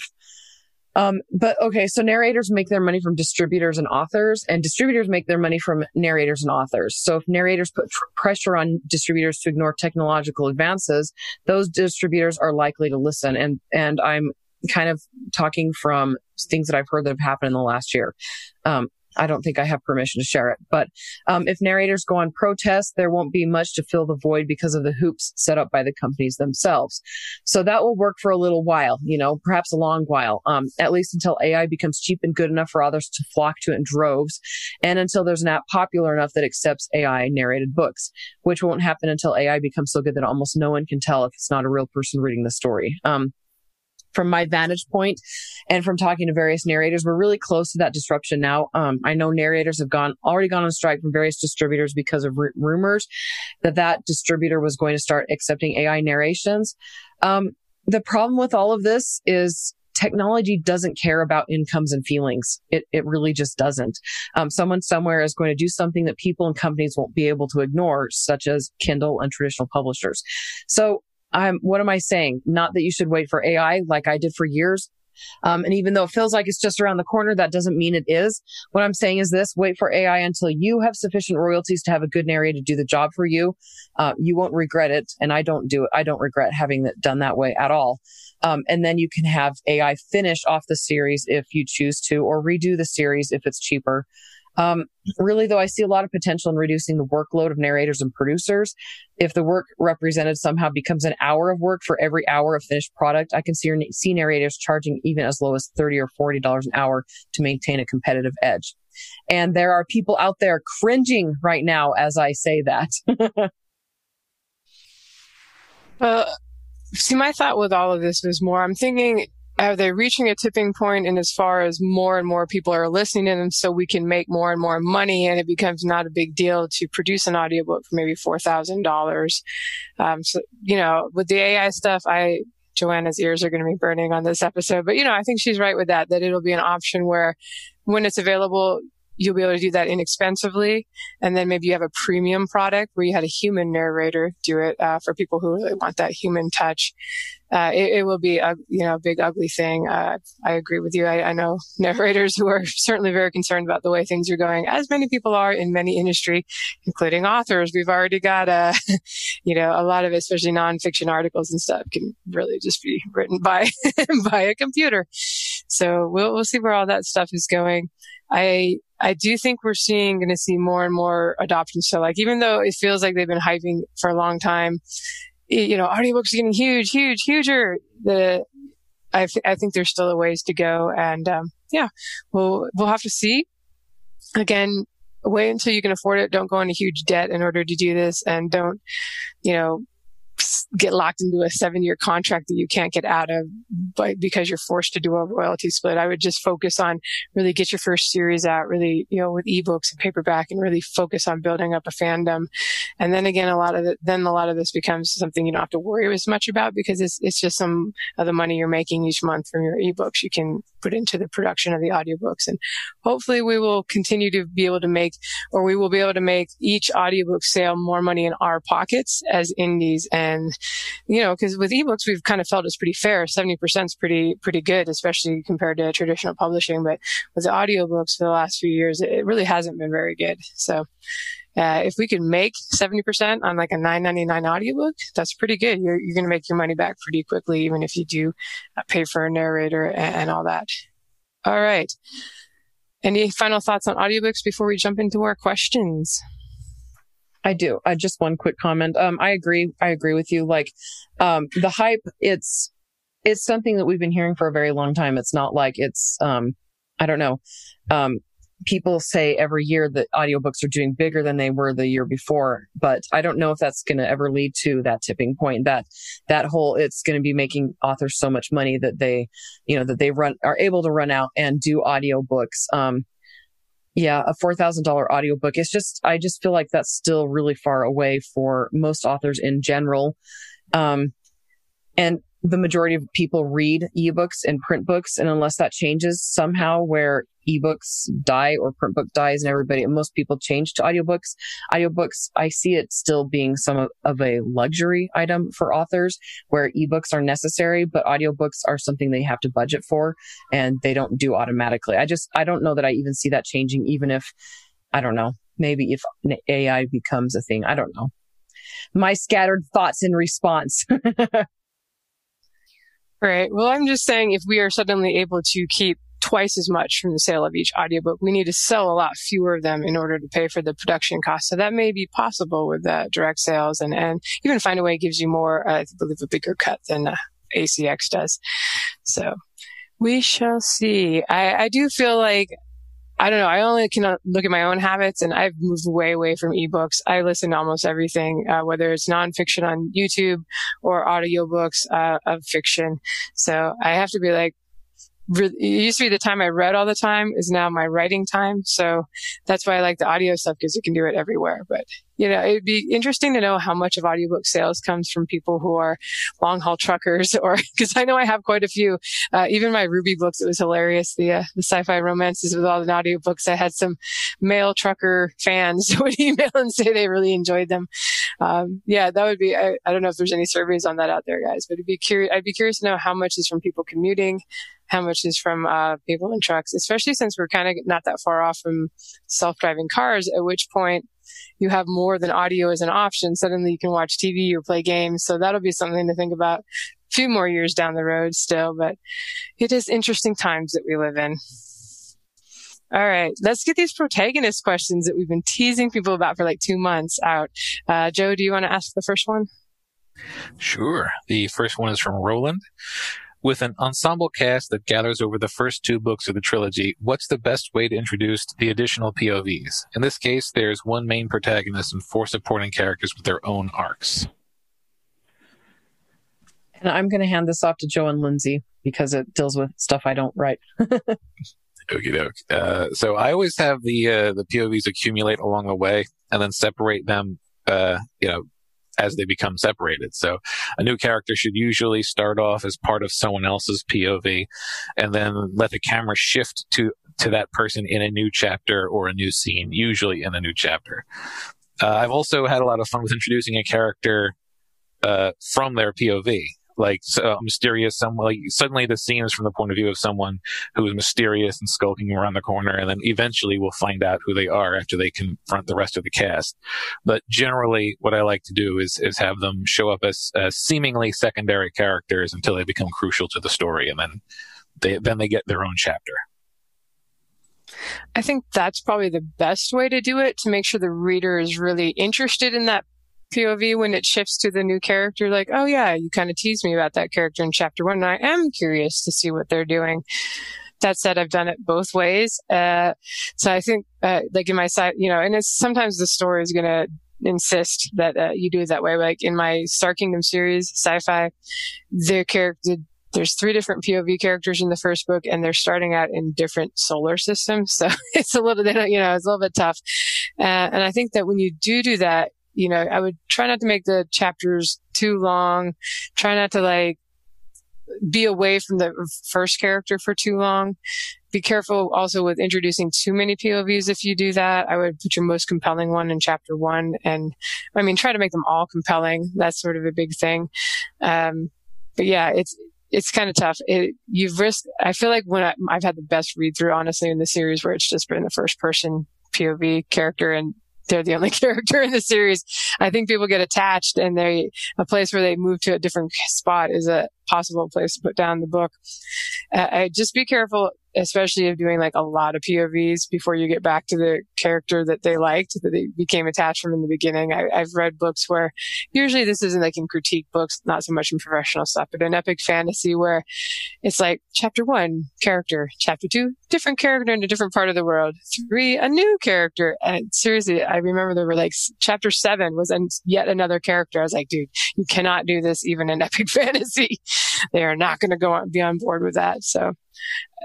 Um, but okay, so narrators make their money from distributors and authors, and distributors make their money from narrators and authors. So if narrators put pressure on distributors to ignore technological advances, those distributors are likely to listen. And and I'm kind of talking from things that I've heard that have happened in the last year. Um, I don't think I have permission to share it. But um, if narrators go on protest, there won't be much to fill the void because of the hoops set up by the companies themselves. So that will work for a little while, you know, perhaps a long while, um, at least until AI becomes cheap and good enough for others to flock to it in droves, and until there's an app popular enough that accepts AI narrated books, which won't happen until AI becomes so good that almost no one can tell if it's not a real person reading the story. Um, from my vantage point and from talking to various narrators, we're really close to that disruption now. Um, I know narrators have gone already gone on strike from various distributors because of r- rumors that that distributor was going to start accepting AI narrations. Um, the problem with all of this is technology doesn't care about incomes and feelings. It, it really just doesn't. Um, someone somewhere is going to do something that people and companies won't be able to ignore, such as Kindle and traditional publishers. So I'm, what am I saying? Not that you should wait for AI like I did for years. Um, and even though it feels like it's just around the corner, that doesn't mean it is. What I'm saying is this, wait for AI until you have sufficient royalties to have a good narrator do the job for you. Uh, you won't regret it. And I don't do it. I don't regret having it done that way at all. Um, and then you can have AI finish off the series if you choose to, or redo the series if it's cheaper. Um, really, though, I see a lot of potential in reducing the workload of narrators and producers. If the work represented somehow becomes an hour of work for every hour of finished product, I can see, see narrators charging even as low as 30 or $40 an hour to maintain a competitive edge. And there are people out there cringing right now as I say that. well, [laughs] see, my thought with all of this was more, I'm thinking are they reaching a tipping point in as far as more and more people are listening to them so we can make more and more money and it becomes not a big deal to produce an audiobook for maybe $4,000. Um, so, you know, with the AI stuff, I, Joanna's ears are going to be burning on this episode, but you know, I think she's right with that, that it'll be an option where when it's available, you'll be able to do that inexpensively. And then maybe you have a premium product where you had a human narrator do it uh, for people who really want that human touch. Uh, it, it, will be a you know a big ugly thing. Uh, I agree with you. I, I, know [laughs] narrators who are certainly very concerned about the way things are going, as many people are in many industry, including authors. We've already got a [laughs] you know a lot of especially nonfiction articles and stuff, can really just be written by [laughs] by a computer. So we'll we'll see where all that stuff is going. I I do think we're seeing going to see more and more adoption. So like, even though it feels like they've been hyping for a long time, you know, audiobooks are getting huge, huge, huger. The, I, I think there's still a ways to go. And, um, yeah, we'll, we'll have to see. Again, wait until you can afford it. Don't go into huge debt in order to do this and don't, you know, get locked into a seven year contract that you can't get out of but because you're forced to do a royalty split. I would just focus on really get your first series out, really, you know, with ebooks and paperback and really focus on building up a fandom. And then again, a lot of it, then a lot of this becomes something you don't have to worry as much about because it's, it's just some of the money you're making each month from your ebooks you can put into the production of the audiobooks. And hopefully we will continue to be able to make, or we will be able to make each audiobook sale more money in our pockets as indies and you know, cause with ebooks, we've kind of felt it's pretty fair. 70% is pretty, pretty good, especially compared to traditional publishing. But with the audiobooks for the last few years, it really hasn't been very good. So, uh, if we can make 70% on like a 9.99 audiobook, that's pretty good. You're, you're going to make your money back pretty quickly, even if you do uh, pay for a narrator and, and all that. All right. Any final thoughts on audiobooks before we jump into our questions? I do. I just one quick comment. Um, I agree. I agree with you. Like, um, the hype, it's, it's something that we've been hearing for a very long time. It's not like it's, um, I don't know. Um, people say every year that audiobooks are doing bigger than they were the year before, but I don't know if that's going to ever lead to that tipping point that, that whole, it's going to be making authors so much money that they, you know, that they run, are able to run out and do audiobooks. Um, yeah, a $4,000 audiobook. It's just, I just feel like that's still really far away for most authors in general. Um, and the majority of people read ebooks and print books. And unless that changes somehow where ebooks die or print book dies and everybody, most people change to audiobooks. Audiobooks, I see it still being some of, of a luxury item for authors where ebooks are necessary, but audiobooks are something they have to budget for and they don't do automatically. I just, I don't know that I even see that changing, even if, I don't know, maybe if AI becomes a thing. I don't know. My scattered thoughts in response. [laughs] right. Well, I'm just saying if we are suddenly able to keep twice as much from the sale of each audiobook. We need to sell a lot fewer of them in order to pay for the production costs. So that may be possible with uh, direct sales and, and even Findaway gives you more, uh, I believe a bigger cut than uh, ACX does. So we shall see. I, I do feel like I don't know. I only can look at my own habits and I've moved way away from ebooks. I listen to almost everything, uh, whether it's nonfiction on YouTube or audiobooks uh, of fiction. So I have to be like, it used to be the time I read all the time is now my writing time. So that's why I like the audio stuff because you can do it everywhere. But you know, it'd be interesting to know how much of audiobook sales comes from people who are long haul truckers or [laughs] because I know I have quite a few. Uh, even my Ruby books, it was hilarious. The, uh, the sci-fi romances with all the audiobooks. I had some male trucker fans [laughs] would email and say they really enjoyed them. Um, yeah, that would be, I, I don't know if there's any surveys on that out there, guys, but it'd be curious, I'd be curious to know how much is from people commuting, how much is from uh, people in trucks, especially since we're kind of not that far off from self-driving cars, at which point you have more than audio as an option. Suddenly you can watch TV or play games. So that'll be something to think about a few more years down the road still, but it is interesting times that we live in. All right, let's get these protagonist questions that we've been teasing people about for like two months out. Uh, Joe, do you want to ask the first one? Sure. The first one is from Roland. With an ensemble cast that gathers over the first two books of the trilogy, what's the best way to introduce the additional POVs? In this case, there's one main protagonist and four supporting characters with their own arcs. And I'm going to hand this off to Joe and Lindsay because it deals with stuff I don't write. [laughs] Okie doke. Uh, so I always have the uh, the POVs accumulate along the way and then separate them. Uh, you know, as they become separated. So a new character should usually start off as part of someone else's POV and then let the camera shift to, to that person in a new chapter or a new scene, usually in a new chapter. Uh, I've also had a lot of fun with introducing a character uh, from their POV like uh, mysterious someone like suddenly the scene is from the point of view of someone who is mysterious and skulking around the corner and then eventually we'll find out who they are after they confront the rest of the cast. But generally what i like to do is is have them show up as, as seemingly secondary characters until they become crucial to the story and then they then they get their own chapter. I think that's probably the best way to do it to make sure the reader is really interested in that POV when it shifts to the new character, like, oh yeah, you kind of teased me about that character in chapter one, and I am curious to see what they're doing. That said, I've done it both ways. Uh, so I think, uh, like in my side, you know, and it's sometimes the story is going to insist that uh, you do it that way. Like in my Star Kingdom series, sci-fi, the character, there's three different POV characters in the first book, and they're starting out in different solar systems. So [laughs] it's a little, they don't, you know, it's a little bit tough. Uh, and I think that when you do do that, you know, I would try not to make the chapters too long. Try not to like be away from the first character for too long. Be careful also with introducing too many POVs if you do that. I would put your most compelling one in chapter one. And I mean, try to make them all compelling. That's sort of a big thing. Um, but yeah, it's, it's kind of tough. It, you've risked, I feel like when I, I've had the best read through, honestly, in the series where it's just been the first person POV character and they're the only [laughs] character in the series. I think people get attached and they, a place where they move to a different spot is a possible place to put down the book. Uh, just be careful especially if doing like a lot of POVs before you get back to the character that they liked, that they became attached from in the beginning. I, have read books where usually this isn't like in critique books, not so much in professional stuff, but in epic fantasy where it's like chapter one, character, chapter two, different character in a different part of the world, three, a new character. And seriously, I remember there were like chapter seven was an, yet another character. I was like, dude, you cannot do this even in [laughs] epic fantasy. They are not going to go on, be on board with that. So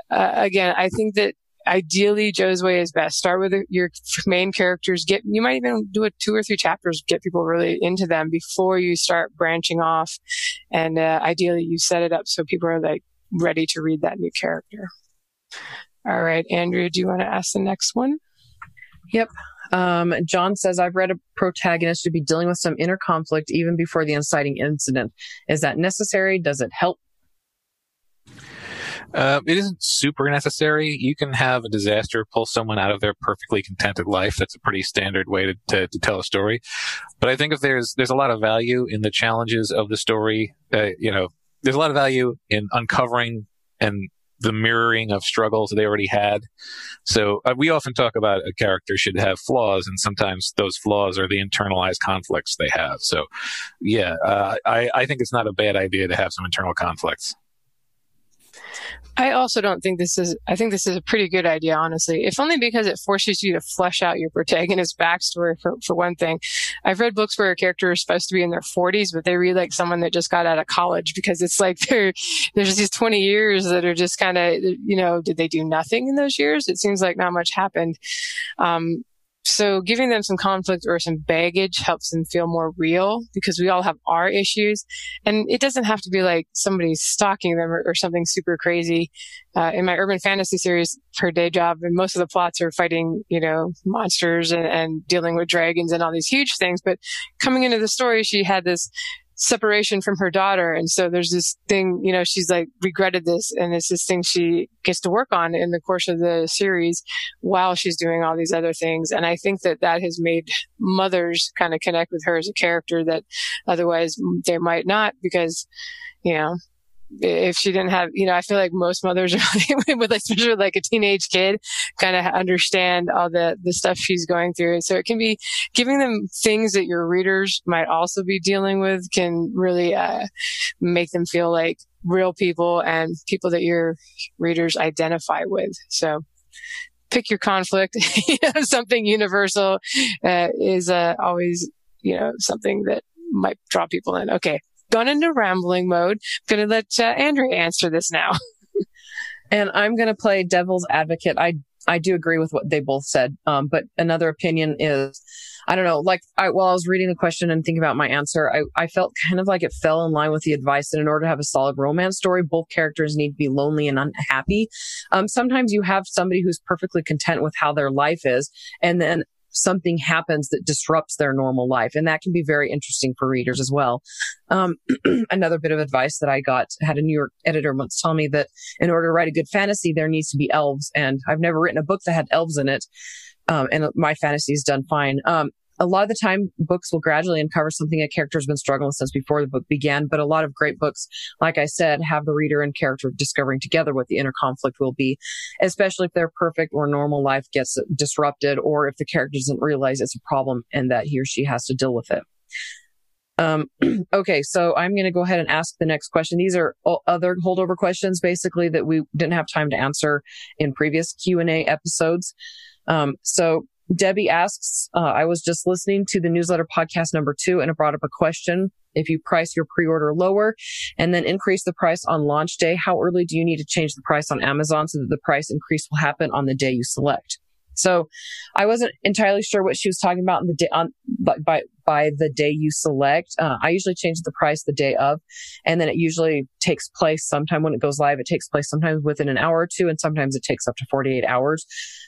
uh, again, I think that ideally Joe's way is best. Start with your main characters. Get you might even do a two or three chapters. Get people really into them before you start branching off. And uh, ideally, you set it up so people are like ready to read that new character. All right, Andrea, do you want to ask the next one? Yep. Um, John says, I've read a protagonist should be dealing with some inner conflict even before the inciting incident. Is that necessary? Does it help? Uh, it isn't super necessary. You can have a disaster pull someone out of their perfectly contented life. That's a pretty standard way to, to, to tell a story. But I think if there's there's a lot of value in the challenges of the story, uh, you know, there's a lot of value in uncovering and the mirroring of struggles they already had. So uh, we often talk about a character should have flaws, and sometimes those flaws are the internalized conflicts they have. So, yeah, uh, I, I think it's not a bad idea to have some internal conflicts. I also don't think this is, I think this is a pretty good idea, honestly, if only because it forces you to flesh out your protagonist's backstory for, for one thing. I've read books where a character is supposed to be in their 40s, but they read like someone that just got out of college because it's like [laughs] there's these 20 years that are just kind of, you know, did they do nothing in those years? It seems like not much happened. Um, so giving them some conflict or some baggage helps them feel more real because we all have our issues. And it doesn't have to be like somebody stalking them or, or something super crazy. Uh, in my urban fantasy series, her day job and most of the plots are fighting, you know, monsters and, and dealing with dragons and all these huge things. But coming into the story, she had this separation from her daughter. And so there's this thing, you know, she's like regretted this and it's this thing she gets to work on in the course of the series while she's doing all these other things. And I think that that has made mothers kind of connect with her as a character that otherwise they might not because, you know, if she didn't have, you know, I feel like most mothers [laughs] with especially like a teenage kid kind of understand all the, the stuff she's going through. So it can be giving them things that your readers might also be dealing with can really, uh, make them feel like real people and people that your readers identify with. So pick your conflict, [laughs] something universal, uh, is, uh, always, you know, something that might draw people in. Okay gone into rambling mode. I'm going to let uh, Andrea answer this now. [laughs] and I'm going to play devil's advocate. I I do agree with what they both said. Um, but another opinion is, I don't know, like I, while I was reading the question and thinking about my answer, I, I felt kind of like it fell in line with the advice that in order to have a solid romance story, both characters need to be lonely and unhappy. Um, sometimes you have somebody who's perfectly content with how their life is. And then something happens that disrupts their normal life. And that can be very interesting for readers as well. Um, [clears throat] another bit of advice that I got had a New York editor once tell me that in order to write a good fantasy, there needs to be elves. And I've never written a book that had elves in it. Um, and my fantasy's done fine. Um, a lot of the time books will gradually uncover something a character has been struggling with since before the book began. But a lot of great books, like I said, have the reader and character discovering together what the inner conflict will be, especially if their perfect or normal life gets disrupted or if the character doesn't realize it's a problem and that he or she has to deal with it. Um, [clears throat] okay, so I'm going to go ahead and ask the next question. These are other holdover questions, basically, that we didn't have time to answer in previous Q and A episodes. Um, so Debbie asks, uh, I was just listening to the newsletter podcast number two and it brought up a question. If you price your pre-order lower and then increase the price on launch day, how early do you need to change the price on Amazon so that the price increase will happen on the day you select? So I wasn't entirely sure what she was talking about in the day on, but by, by the day you select. Uh, I usually change the price the day of, and then it usually takes place sometime when it goes live. It takes place sometimes within an hour or two, and sometimes it takes up to 48 hours.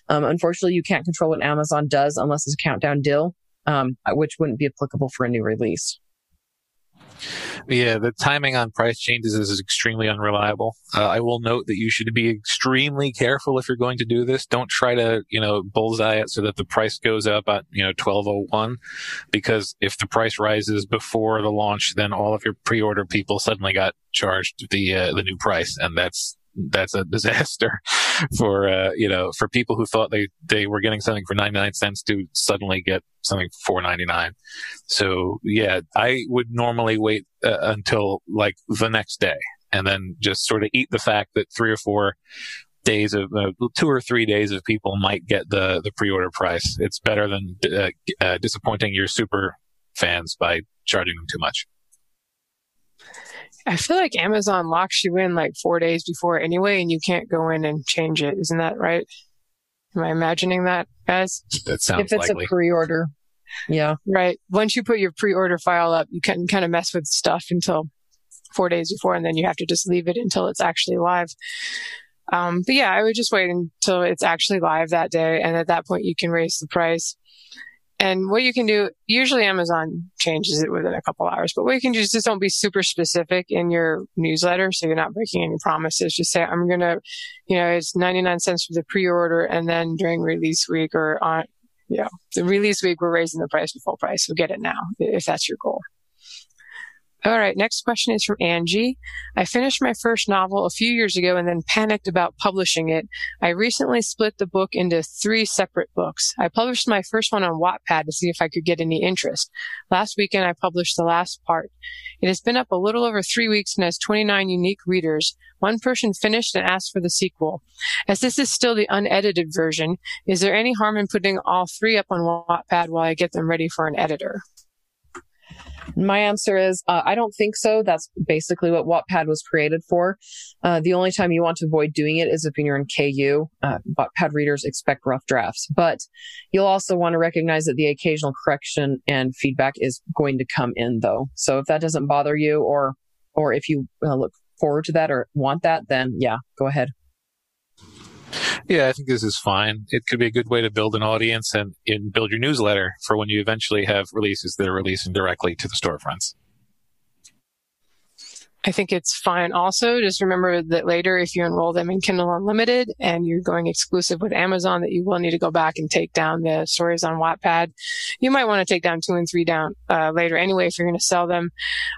Um, unfortunately, you can't control what Amazon does unless it's a countdown deal, um, which wouldn't be applicable for a new release. Yeah, the timing on price changes is extremely unreliable. Uh, I will note that you should be extremely careful if you're going to do this. Don't try to, you know, bullseye it so that the price goes up at, you know, 1201 because if the price rises before the launch, then all of your pre-order people suddenly got charged the uh, the new price and that's that's a disaster [laughs] for uh, you know for people who thought they they were getting something for 99 cents to suddenly get something for 4.99 so yeah i would normally wait uh, until like the next day and then just sort of eat the fact that three or four days of uh, two or three days of people might get the the pre-order price. It's better than uh, uh, disappointing your super fans by charging them too much I feel like Amazon locks you in like four days before anyway, and you can't go in and change it. Isn't that right? Am I imagining that, guys? That sounds If it's likely. a pre-order. Yeah. Right. Once you put your pre-order file up, you can kind of mess with stuff until four days before, and then you have to just leave it until it's actually live. Um, but yeah, I would just wait until it's actually live that day. And at that point, you can raise the price. And what you can do, usually Amazon changes it within a couple hours, but what you can do is just don't be super specific in your newsletter. So you're not breaking any promises. Just say, I'm going to, you know, it's 99 cents for the pre-order. And then during release week or on, you know, the release week, we're raising the price to full price. So get it now if that's your goal. All right, next question is from Angie. I finished my first novel a few years ago and then panicked about publishing it. I recently split the book into three separate books. I published my first one on Wattpad to see if I could get any interest. Last weekend, I published the last part. It has been up a little over three weeks and has 29 unique readers. One person finished and asked for the sequel. As this is still the unedited version, is there any harm in putting all three up on Wattpad while I get them ready for an editor? My answer is uh, I don't think so. That's basically what Wattpad was created for. Uh, the only time you want to avoid doing it is if you're in KU. Uh, Wattpad readers expect rough drafts, but you'll also want to recognize that the occasional correction and feedback is going to come in though. So if that doesn't bother you or or if you uh, look forward to that or want that, then yeah, go ahead. Yeah, I think this is fine. It could be a good way to build an audience and, and build your newsletter for when you eventually have releases that are releasing directly to the storefronts. I think it's fine also. Just remember that later, if you enroll them in Kindle Unlimited and you're going exclusive with Amazon, that you will need to go back and take down the stories on Wattpad. You might want to take down two and three down uh, later anyway if you're going to sell them.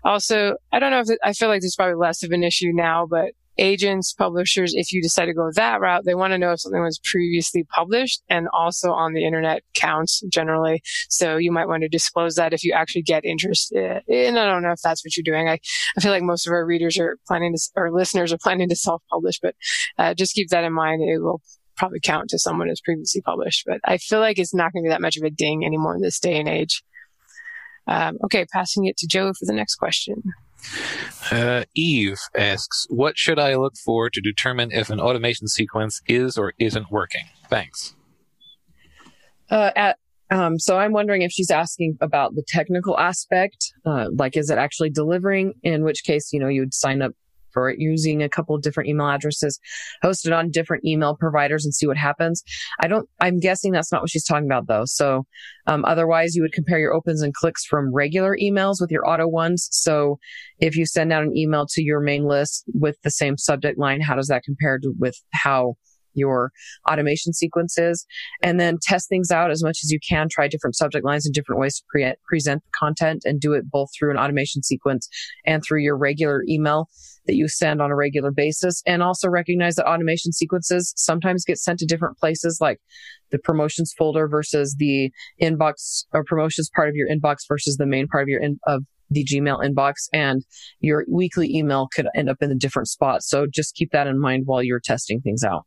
Also, I don't know if it, I feel like there's probably less of an issue now, but agents, publishers, if you decide to go that route, they want to know if something was previously published and also on the internet counts generally. So you might want to disclose that if you actually get interested. And I don't know if that's what you're doing. I, I feel like most of our readers are planning to, or listeners are planning to self-publish, but uh, just keep that in mind. It will probably count to someone who's previously published, but I feel like it's not going to be that much of a ding anymore in this day and age. Um, okay, passing it to Joe for the next question. Uh, Eve asks, What should I look for to determine if an automation sequence is or isn't working? Thanks. Uh, at, um, so I'm wondering if she's asking about the technical aspect, uh, like is it actually delivering? In which case, you know, you would sign up it using a couple of different email addresses, hosted on different email providers and see what happens. I don't, I'm guessing that's not what she's talking about though. So, um, otherwise you would compare your opens and clicks from regular emails with your auto ones. So if you send out an email to your main list with the same subject line, how does that compare to with how your automation sequences and then test things out as much as you can. Try different subject lines and different ways to pre- present the content and do it both through an automation sequence and through your regular email that you send on a regular basis. And also recognize that automation sequences sometimes get sent to different places like the promotions folder versus the inbox or promotions part of your inbox versus the main part of your in, of the Gmail inbox and your weekly email could end up in a different spot. So just keep that in mind while you're testing things out.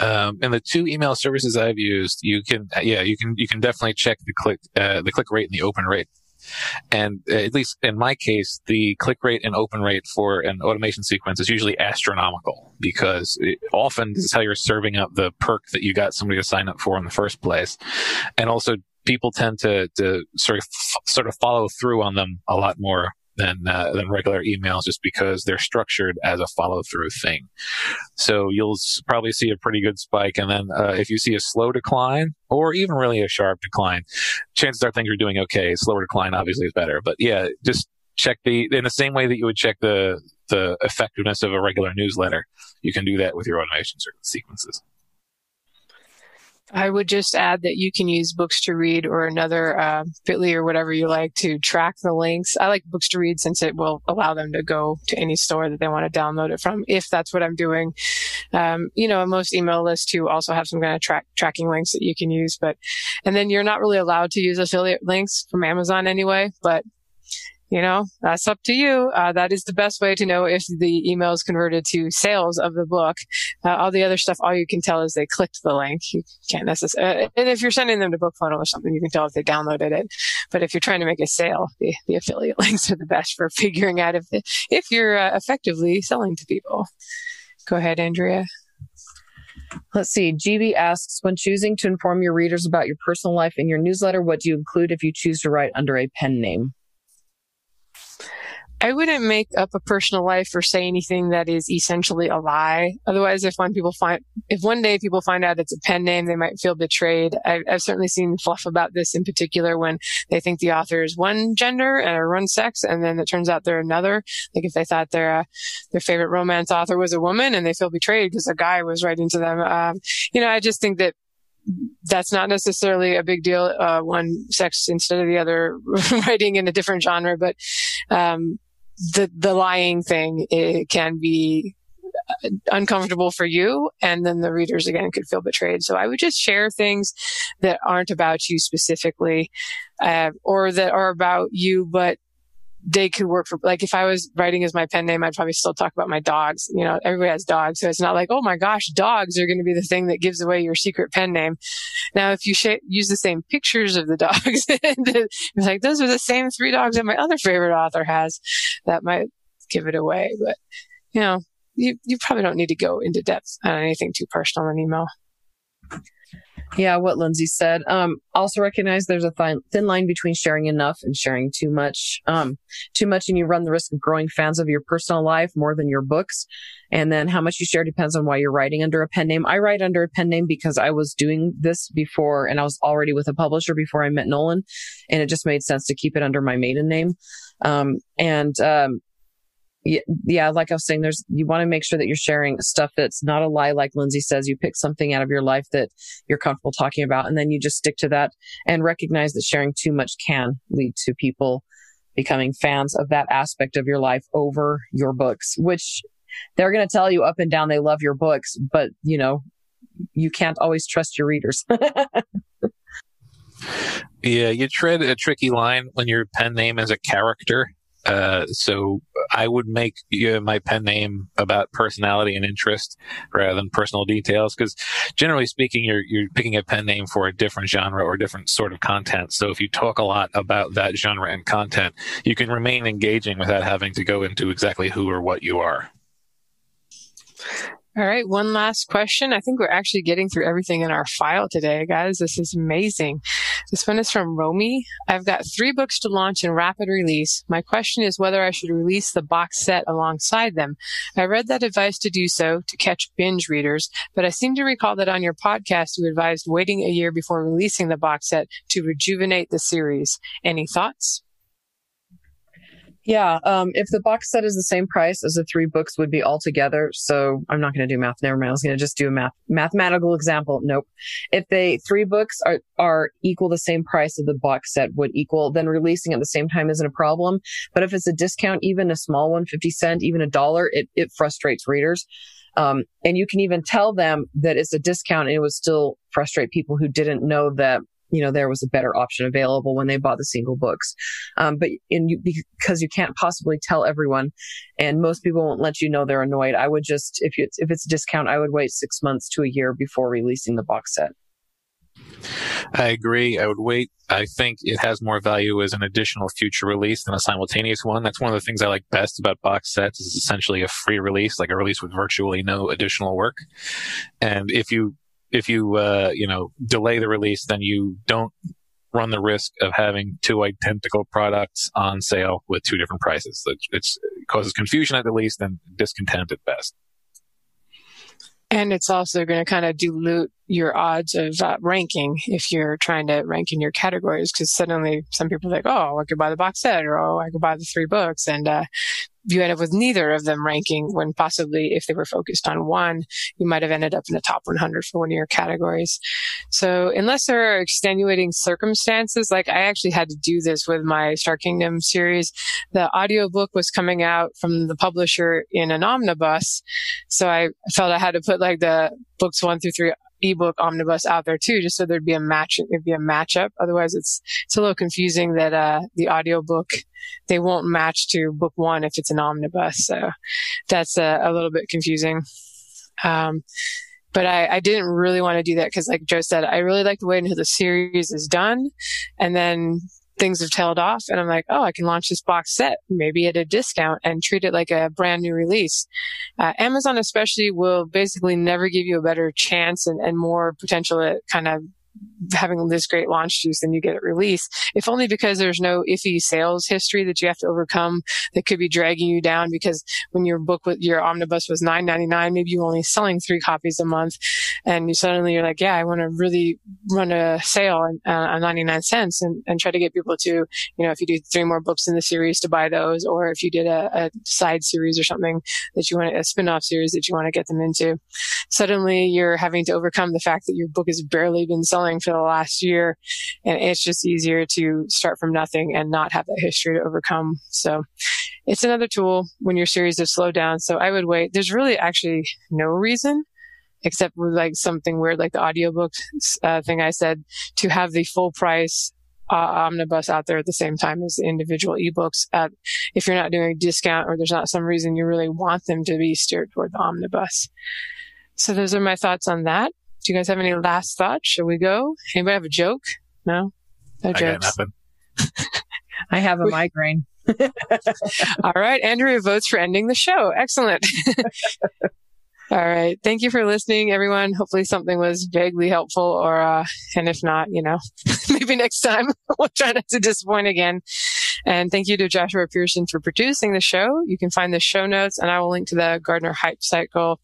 Um, and the two email services I've used, you can, yeah, you can, you can definitely check the click, uh, the click rate and the open rate. And uh, at least in my case, the click rate and open rate for an automation sequence is usually astronomical because it, often this is how you're serving up the perk that you got somebody to sign up for in the first place. And also people tend to, to sort of, sort of follow through on them a lot more than uh, than regular emails just because they're structured as a follow through thing. So you'll probably see a pretty good spike, and then uh, if you see a slow decline or even really a sharp decline, chances are things are doing okay. Slower decline obviously is better, but yeah, just check the in the same way that you would check the the effectiveness of a regular newsletter. You can do that with your automation sequences. I would just add that you can use Books2Read or another uh, Bitly or whatever you like to track the links. I like Books2Read since it will allow them to go to any store that they want to download it from, if that's what I'm doing. Um, you know, most email lists too also have some kind of track tracking links that you can use, but and then you're not really allowed to use affiliate links from Amazon anyway. But you know, that's up to you. Uh, that is the best way to know if the email is converted to sales of the book. Uh, all the other stuff, all you can tell is they clicked the link. You can't necessarily, uh, and if you're sending them to BookFunnel or something, you can tell if they downloaded it. But if you're trying to make a sale, the, the affiliate [laughs] links are the best for figuring out if, if you're uh, effectively selling to people. Go ahead, Andrea. Let's see. GB asks, when choosing to inform your readers about your personal life in your newsletter, what do you include if you choose to write under a pen name? I wouldn't make up a personal life or say anything that is essentially a lie. Otherwise, if one people find, if one day people find out it's a pen name, they might feel betrayed. I've, I've certainly seen fluff about this in particular when they think the author is one gender or one sex, and then it turns out they're another. Like if they thought their uh, their favorite romance author was a woman, and they feel betrayed because a guy was writing to them. Um, you know, I just think that that's not necessarily a big deal. Uh, one sex instead of the other, [laughs] writing in a different genre, but um, the the lying thing it can be uncomfortable for you and then the readers again could feel betrayed. So i would just share things that aren't about you specifically uh, or that are about you but they could work for like if I was writing as my pen name, I'd probably still talk about my dogs. You know, everybody has dogs, so it's not like oh my gosh, dogs are going to be the thing that gives away your secret pen name. Now, if you sh- use the same pictures of the dogs, [laughs] it's like those are the same three dogs that my other favorite author has, that might give it away. But you know, you you probably don't need to go into depth on anything too personal in email. Yeah, what Lindsay said. Um, also recognize there's a thin, thin line between sharing enough and sharing too much. Um, too much and you run the risk of growing fans of your personal life more than your books. And then how much you share depends on why you're writing under a pen name. I write under a pen name because I was doing this before and I was already with a publisher before I met Nolan. And it just made sense to keep it under my maiden name. Um, and, um, yeah, like I was saying, there's, you want to make sure that you're sharing stuff that's not a lie. Like Lindsay says, you pick something out of your life that you're comfortable talking about and then you just stick to that and recognize that sharing too much can lead to people becoming fans of that aspect of your life over your books, which they're going to tell you up and down they love your books, but you know, you can't always trust your readers. [laughs] yeah, you tread a tricky line when your pen name is a character uh, so I would make you know, my pen name about personality and interest rather than personal details, because generally speaking, you're you're picking a pen name for a different genre or different sort of content. So if you talk a lot about that genre and content, you can remain engaging without having to go into exactly who or what you are. All right, one last question. I think we're actually getting through everything in our file today, guys. This is amazing. This one is from Romy. I've got three books to launch in rapid release. My question is whether I should release the box set alongside them. I read that advice to do so to catch binge readers, but I seem to recall that on your podcast you advised waiting a year before releasing the box set to rejuvenate the series. Any thoughts? Yeah, um, if the box set is the same price as the three books would be all together, so I'm not going to do math. Never mind. I was going to just do a math mathematical example. Nope. If they three books are are equal the same price of the box set would equal, then releasing at the same time isn't a problem. But if it's a discount, even a small one, 50 cent, even a dollar, it it frustrates readers. Um, and you can even tell them that it's a discount and it would still frustrate people who didn't know that you know, there was a better option available when they bought the single books. Um, but in you, because you can't possibly tell everyone and most people won't let you know they're annoyed. I would just, if you, if it's a discount, I would wait six months to a year before releasing the box set. I agree. I would wait. I think it has more value as an additional future release than a simultaneous one. That's one of the things I like best about box sets is essentially a free release, like a release with virtually no additional work. And if you if you uh, you know delay the release, then you don't run the risk of having two identical products on sale with two different prices. It's, it causes confusion at the least and discontent at best. And it's also going to kind of dilute your odds of uh, ranking if you're trying to rank in your categories because suddenly some people like, oh, I could buy the box set or oh, I could buy the three books. And uh, you end up with neither of them ranking when possibly if they were focused on one, you might have ended up in the top 100 for one of your categories. So unless there are extenuating circumstances, like I actually had to do this with my Star Kingdom series, the audiobook was coming out from the publisher in an omnibus. So I felt I had to put like the books one through three ebook omnibus out there too, just so there'd be a match, it'd be a matchup. Otherwise, it's it's a little confusing that uh, the audiobook they won't match to book one if it's an omnibus. So that's a, a little bit confusing. Um, but I, I didn't really want to do that because, like Joe said, I really like to wait until the series is done and then things have tailed off and I'm like, oh, I can launch this box set maybe at a discount and treat it like a brand new release. Uh, Amazon especially will basically never give you a better chance and, and more potential to kind of having this great launch juice and you get it released, if only because there's no iffy sales history that you have to overcome that could be dragging you down. Because when your book with your omnibus was nine ninety nine, maybe you only selling three copies a month, and you suddenly you're like, yeah, I want to really run a sale on, uh, ninety nine cents and, and try to get people to, you know, if you do three more books in the series to buy those, or if you did a, a side series or something that you want a spin off series that you want to get them into, suddenly you're having to overcome the fact that your book has barely been selling for the last year, and it's just easier to start from nothing and not have that history to overcome. So it's another tool when your series has slowed down. So I would wait. There's really actually no reason except with like something weird like the audiobook uh, thing I said to have the full price uh, omnibus out there at the same time as the individual ebooks at if you're not doing a discount or there's not some reason you really want them to be steered toward the omnibus. So those are my thoughts on that. Do you guys have any last thoughts? Shall we go? Anybody have a joke? No? No I jokes. got nothing. [laughs] I have a migraine. [laughs] All right. Andrea votes for ending the show. Excellent. [laughs] All right. Thank you for listening, everyone. Hopefully something was vaguely helpful or, uh, and if not, you know, maybe next time we'll try not to disappoint again. And thank you to Joshua Pearson for producing the show. You can find the show notes and I will link to the Gartner Hype Cycle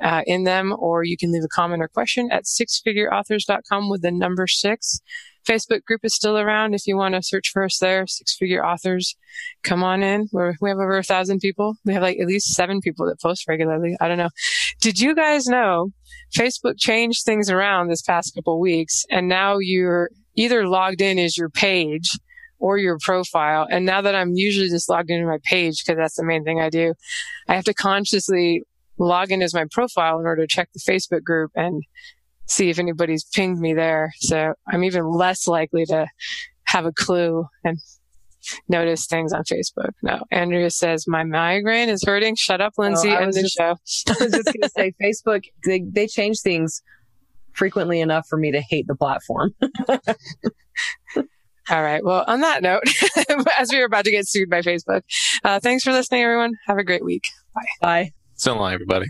uh, in them, or you can leave a comment or question at sixfigureauthors.com with the number six. Facebook group is still around if you want to search for us there. Six figure authors, come on in. We're, we have over a thousand people. We have like at least seven people that post regularly. I don't know. Did you guys know Facebook changed things around this past couple weeks and now you're either logged in as your page or your profile. And now that I'm usually just logged into my page because that's the main thing I do, I have to consciously log in as my profile in order to check the Facebook group and see if anybody's pinged me there. So I'm even less likely to have a clue and notice things on Facebook. No, Andrea says my migraine is hurting. Shut up, Lindsay. Oh, I end was the just- show. I was just going to say, [laughs] Facebook, they, they change things frequently enough for me to hate the platform. [laughs] All right. Well, on that note, [laughs] as we are about to get sued by Facebook, uh, thanks for listening, everyone. Have a great week. Bye. Bye. So long, everybody.